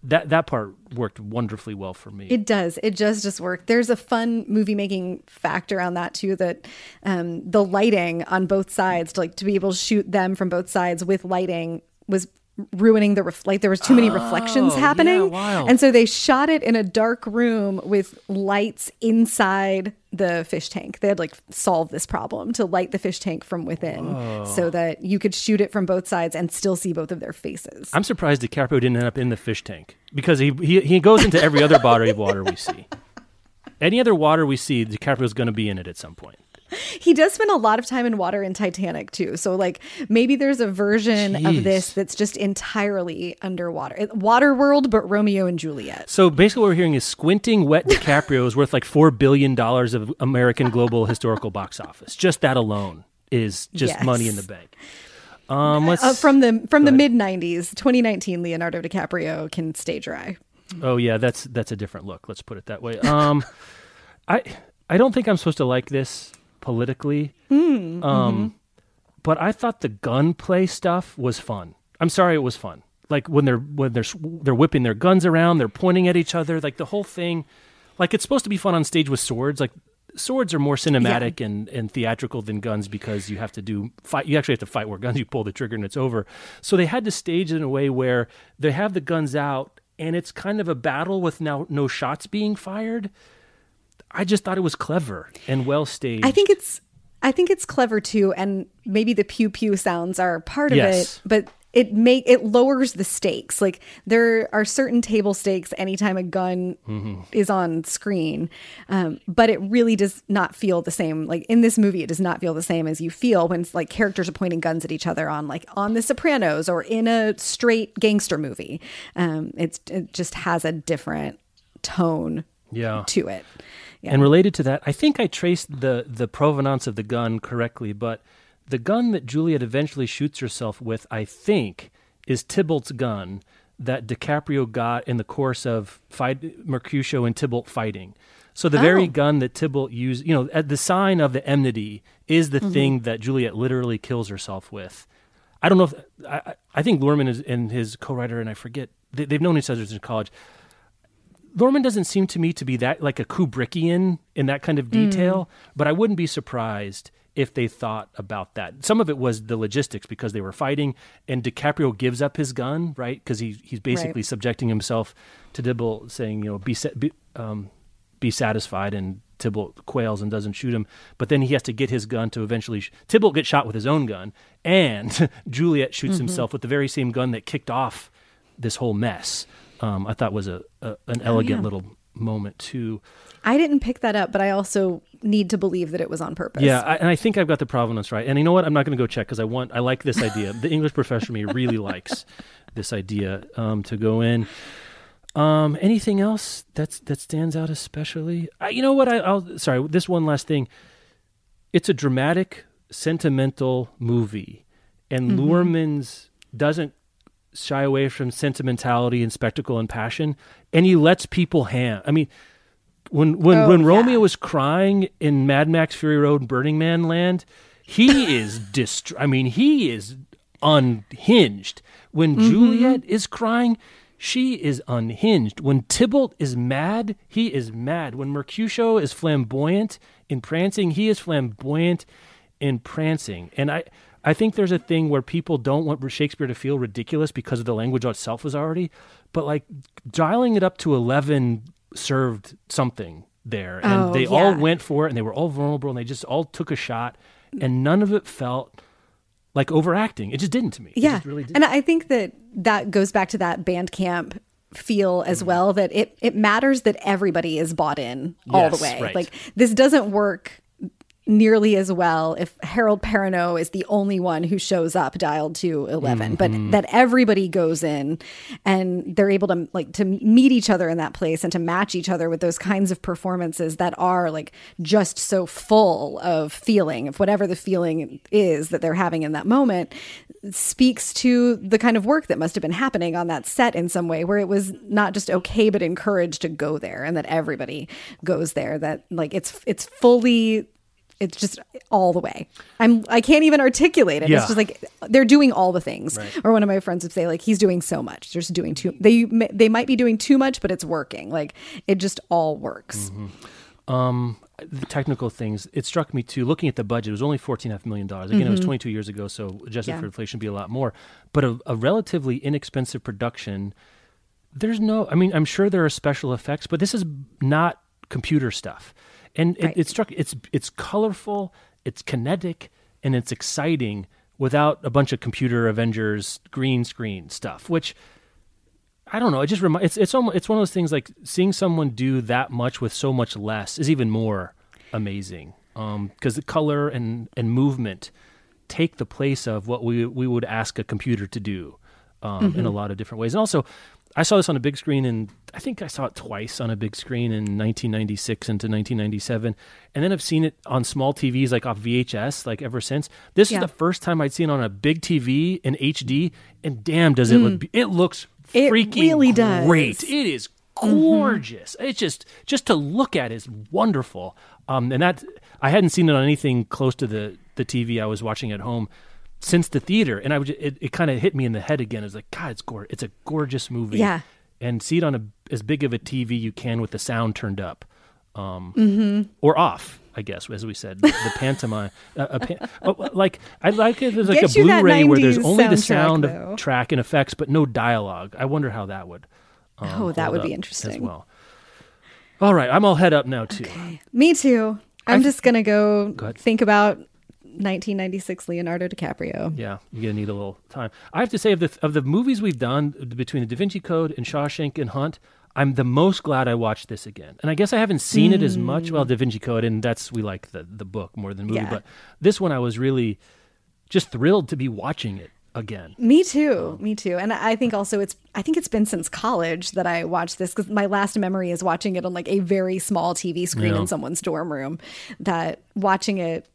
That that part worked wonderfully well for me. It does. It does just work. There's a fun movie making factor on that too. That um, the lighting on both sides, to like to be able to shoot them from both sides with lighting, was ruining the ref- like there was too many oh, reflections Oh, yeah, happening wild. and so they shot it in a dark room with lights inside the fish tank they had like solved this problem to light the fish tank from within so that you could shoot it from both sides and still see both of their faces I'm surprised DiCaprio didn't end up in the fish tank because he he, he goes into every other body of water we see. Any other water we see, DiCaprio's going to be in it at some point. he does spend a lot of time in water in titanic too so like maybe there's a version Jeez. of this that's just entirely underwater water world but romeo and juliet So basically, what we're hearing is squinting wet DiCaprio is worth like four billion dollars of American global historical box office. Just that alone is just Yes. money in the bank. Um, let's uh, from the from the mid 90s 2019 leonardo dicaprio can stay dry Oh yeah, that's that's a different look. Let's put it that way. Um, I I don't think I'm supposed to like this politically. Um, but I thought the gunplay stuff was fun. I'm sorry, it was fun. Like when they're when they're they're whipping their guns around, they're pointing at each other. Like the whole thing, like it's supposed to be fun on stage with swords. Like swords are more cinematic and, and theatrical than guns because you have to do fight. You actually have to fight where guns. You pull the trigger and it's over. So they had to stage it in a way where they have the guns out and it's kind of a battle with now no shots being fired. I just thought it was clever and well staged. i think it's i think it's clever too and maybe the pew pew sounds are part of Yes. it but it make it lowers the stakes like there are certain table stakes anytime a gun Mm-hmm. is on screen um, but it really does not feel the same like in this movie it does not feel the same as you feel when like characters are pointing guns at each other on like on the sopranos or in a straight gangster movie um, it's it just has a different tone yeah. to it yeah. And related to that, I think I traced the the provenance of the gun correctly, but the gun that Juliet eventually shoots herself with, I think, is Tybalt's gun that DiCaprio got in the course of fight Mercutio and Tybalt fighting. So the very Oh. gun that Tybalt used, you know, at the sign of the enmity is Mm-hmm. the thing that Juliet literally kills herself with. I don't know if I, I- think Luhrmann is and his co-writer and I forget they, they've known each other since college. Luhrmann doesn't seem to me to be that like a Kubrickian in that kind of detail, but I wouldn't be surprised if they thought about that. Some of it was the logistics because they were fighting, and DiCaprio gives up his gun, right? Because he he's basically Right. subjecting himself to Dibble, saying, you know, be be, um, be satisfied, and Tybalt quails and doesn't shoot him. But then he has to get his gun to eventually. Sh- Tybalt gets shot with his own gun, and Juliet shoots himself with the very same gun that kicked off this whole mess. Um, I thought was a, a an elegant little moment too. I didn't pick that up, but I also need to believe that it was on purpose. Yeah, I, and I think I've got the provenance right. And you know what? I'm not going to go check because I want. I like this idea. the English professor me really likes this idea um, to go in. Um, anything else that's that stands out especially? I, you know what? I, I'll sorry. This one last thing. It's a dramatic, sentimental movie, and Mm-hmm. Luhrmann's doesn't shy away from sentimentality and spectacle and passion, and he lets people ham. I mean, when when Oh, when yeah. Romeo was crying in Mad Max Fury Road and Burning Man Land, he is dist- I mean, he is unhinged. When Mm-hmm. Juliet is crying, she is unhinged. When Tybalt is mad, he is mad. When Mercutio is flamboyant in prancing, he is flamboyant in prancing. And I I think there's a thing where people don't want Shakespeare to feel ridiculous because of the language itself is already, but like dialing it up to 11 served something there. And Oh, they all went for it and they were all vulnerable and they just all took a shot and none of it felt like overacting. It just didn't to me. It yeah. just really. And I think that that goes back to that band camp feel as Mm-hmm. well that it it matters that everybody is bought in all the way. right. Like this doesn't work nearly as well if Harold Perrineau is the only one who shows up dialed to 11 Mm-hmm. but that everybody goes in and they're able to like to meet each other in that place and to match each other with those kinds of performances that are like just so full of feeling of whatever the feeling is that they're having in that moment speaks to the kind of work that must have been happening on that set in some way where it was not just okay but encouraged to go there and that everybody goes there that like it's it's fully it's just all the way. I'm I can't even articulate it. Yeah. It's just like they're doing all the things. Or one of my friends would say like he's doing so much. They're just doing too they they might be doing too much but it's working. Like it just all works. Um, the technical things, it struck me too. Looking at the budget, it was only fourteen half million dollars. Again, it was twenty two years ago, so adjusted Yeah. for inflation, it'd be a lot more. But a, a relatively inexpensive production. There's no, I mean, I'm sure there are special effects, but this is not computer stuff. And it, Right. it struck, it's it's colorful, it's kinetic, and it's exciting without a bunch of computer Avengers green screen stuff, which I don't know. It just remi- it's it's almost, it's one of those things like seeing someone do that much with so much less is even more amazing. Um, because the color and and movement take the place of what we we would ask a computer to do, um, in a lot of different ways. And also, I saw this on a big screen, and I think I saw it twice on a big screen in 1996 into 1997, and then I've seen it on small TVs like off VHS like ever since. This Yeah. is the first time I'd seen it on a big TV in HD, and damn, does it look! It looks It freaking really does. great. It is gorgeous. It's just just to look at is wonderful. Um, and that I hadn't seen it on anything close to the the TV I was watching at home since the theater, and I would it, it kind of hit me in the head again. It's like, God, it's gor- It's a gorgeous movie. Yeah. and see it on a as big of a TV you can with the sound turned up, um, or off. I guess, as we said, the, the pantomime, uh, a pan- oh, like I like it. There's like Get a Blu-ray where there's only the sound though. of track and effects, but no dialogue. I wonder how that would. um, Oh, that would be interesting. as well. All right, I'm all head up now too. Me too. I'm I- just gonna go, Go think about 1996 Leonardo DiCaprio. Yeah, you're gonna need a little time. I have to say, of the of the movies we've done uh, between the Da Vinci Code and Shawshank and Hunt, I'm the most glad I watched this again. And I guess I haven't seen it as much. Well, mm. Da Vinci Code, and that's we like the the book more than the movie. Yeah. But this one, I was really just thrilled to be watching it again. Me too. Me too. And I think also it's I think it's been since college that I watched this because my last memory is watching it on like a very small TV screen Yeah. in someone's dorm room. That watching it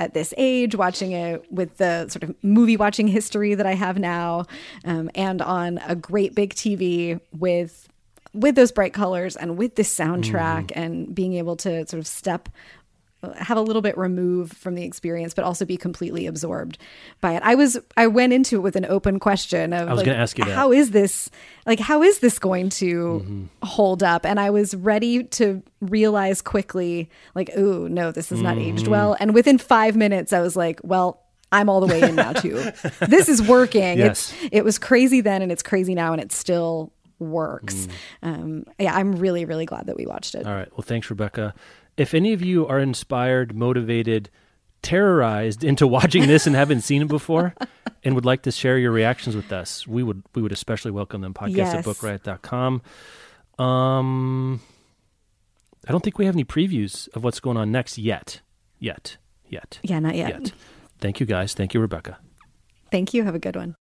at this age, watching it with the sort of movie watching history that I have now, um, and on a great big TV with with those bright colors and with this soundtrack and being able to sort of step have a little bit removed from the experience but also be completely absorbed by it i was i went into it with an open question of I was like, gonna ask you that. how is this like how is this going to Mm-hmm. hold up and i was ready to realize quickly like ooh no this is not Mm-hmm. aged well and within five minutes i was like well i'm all the way in now too this is working Yes. it's it was crazy then and it's crazy now and it still works um yeah i'm really really glad that we watched it Mm. All right. Well, thanks, Rebecca. If any of you are inspired, motivated, terrorized into watching this and haven't seen it before and would like to share your reactions with us, we would we would especially welcome them. Podcast Yes. at bookriot.com. Um I don't think we have any previews of what's going on next yet. Yet. Yet. yeah not yet Yet. Thank you guys. Thank you, Rebecca. thank you have a good one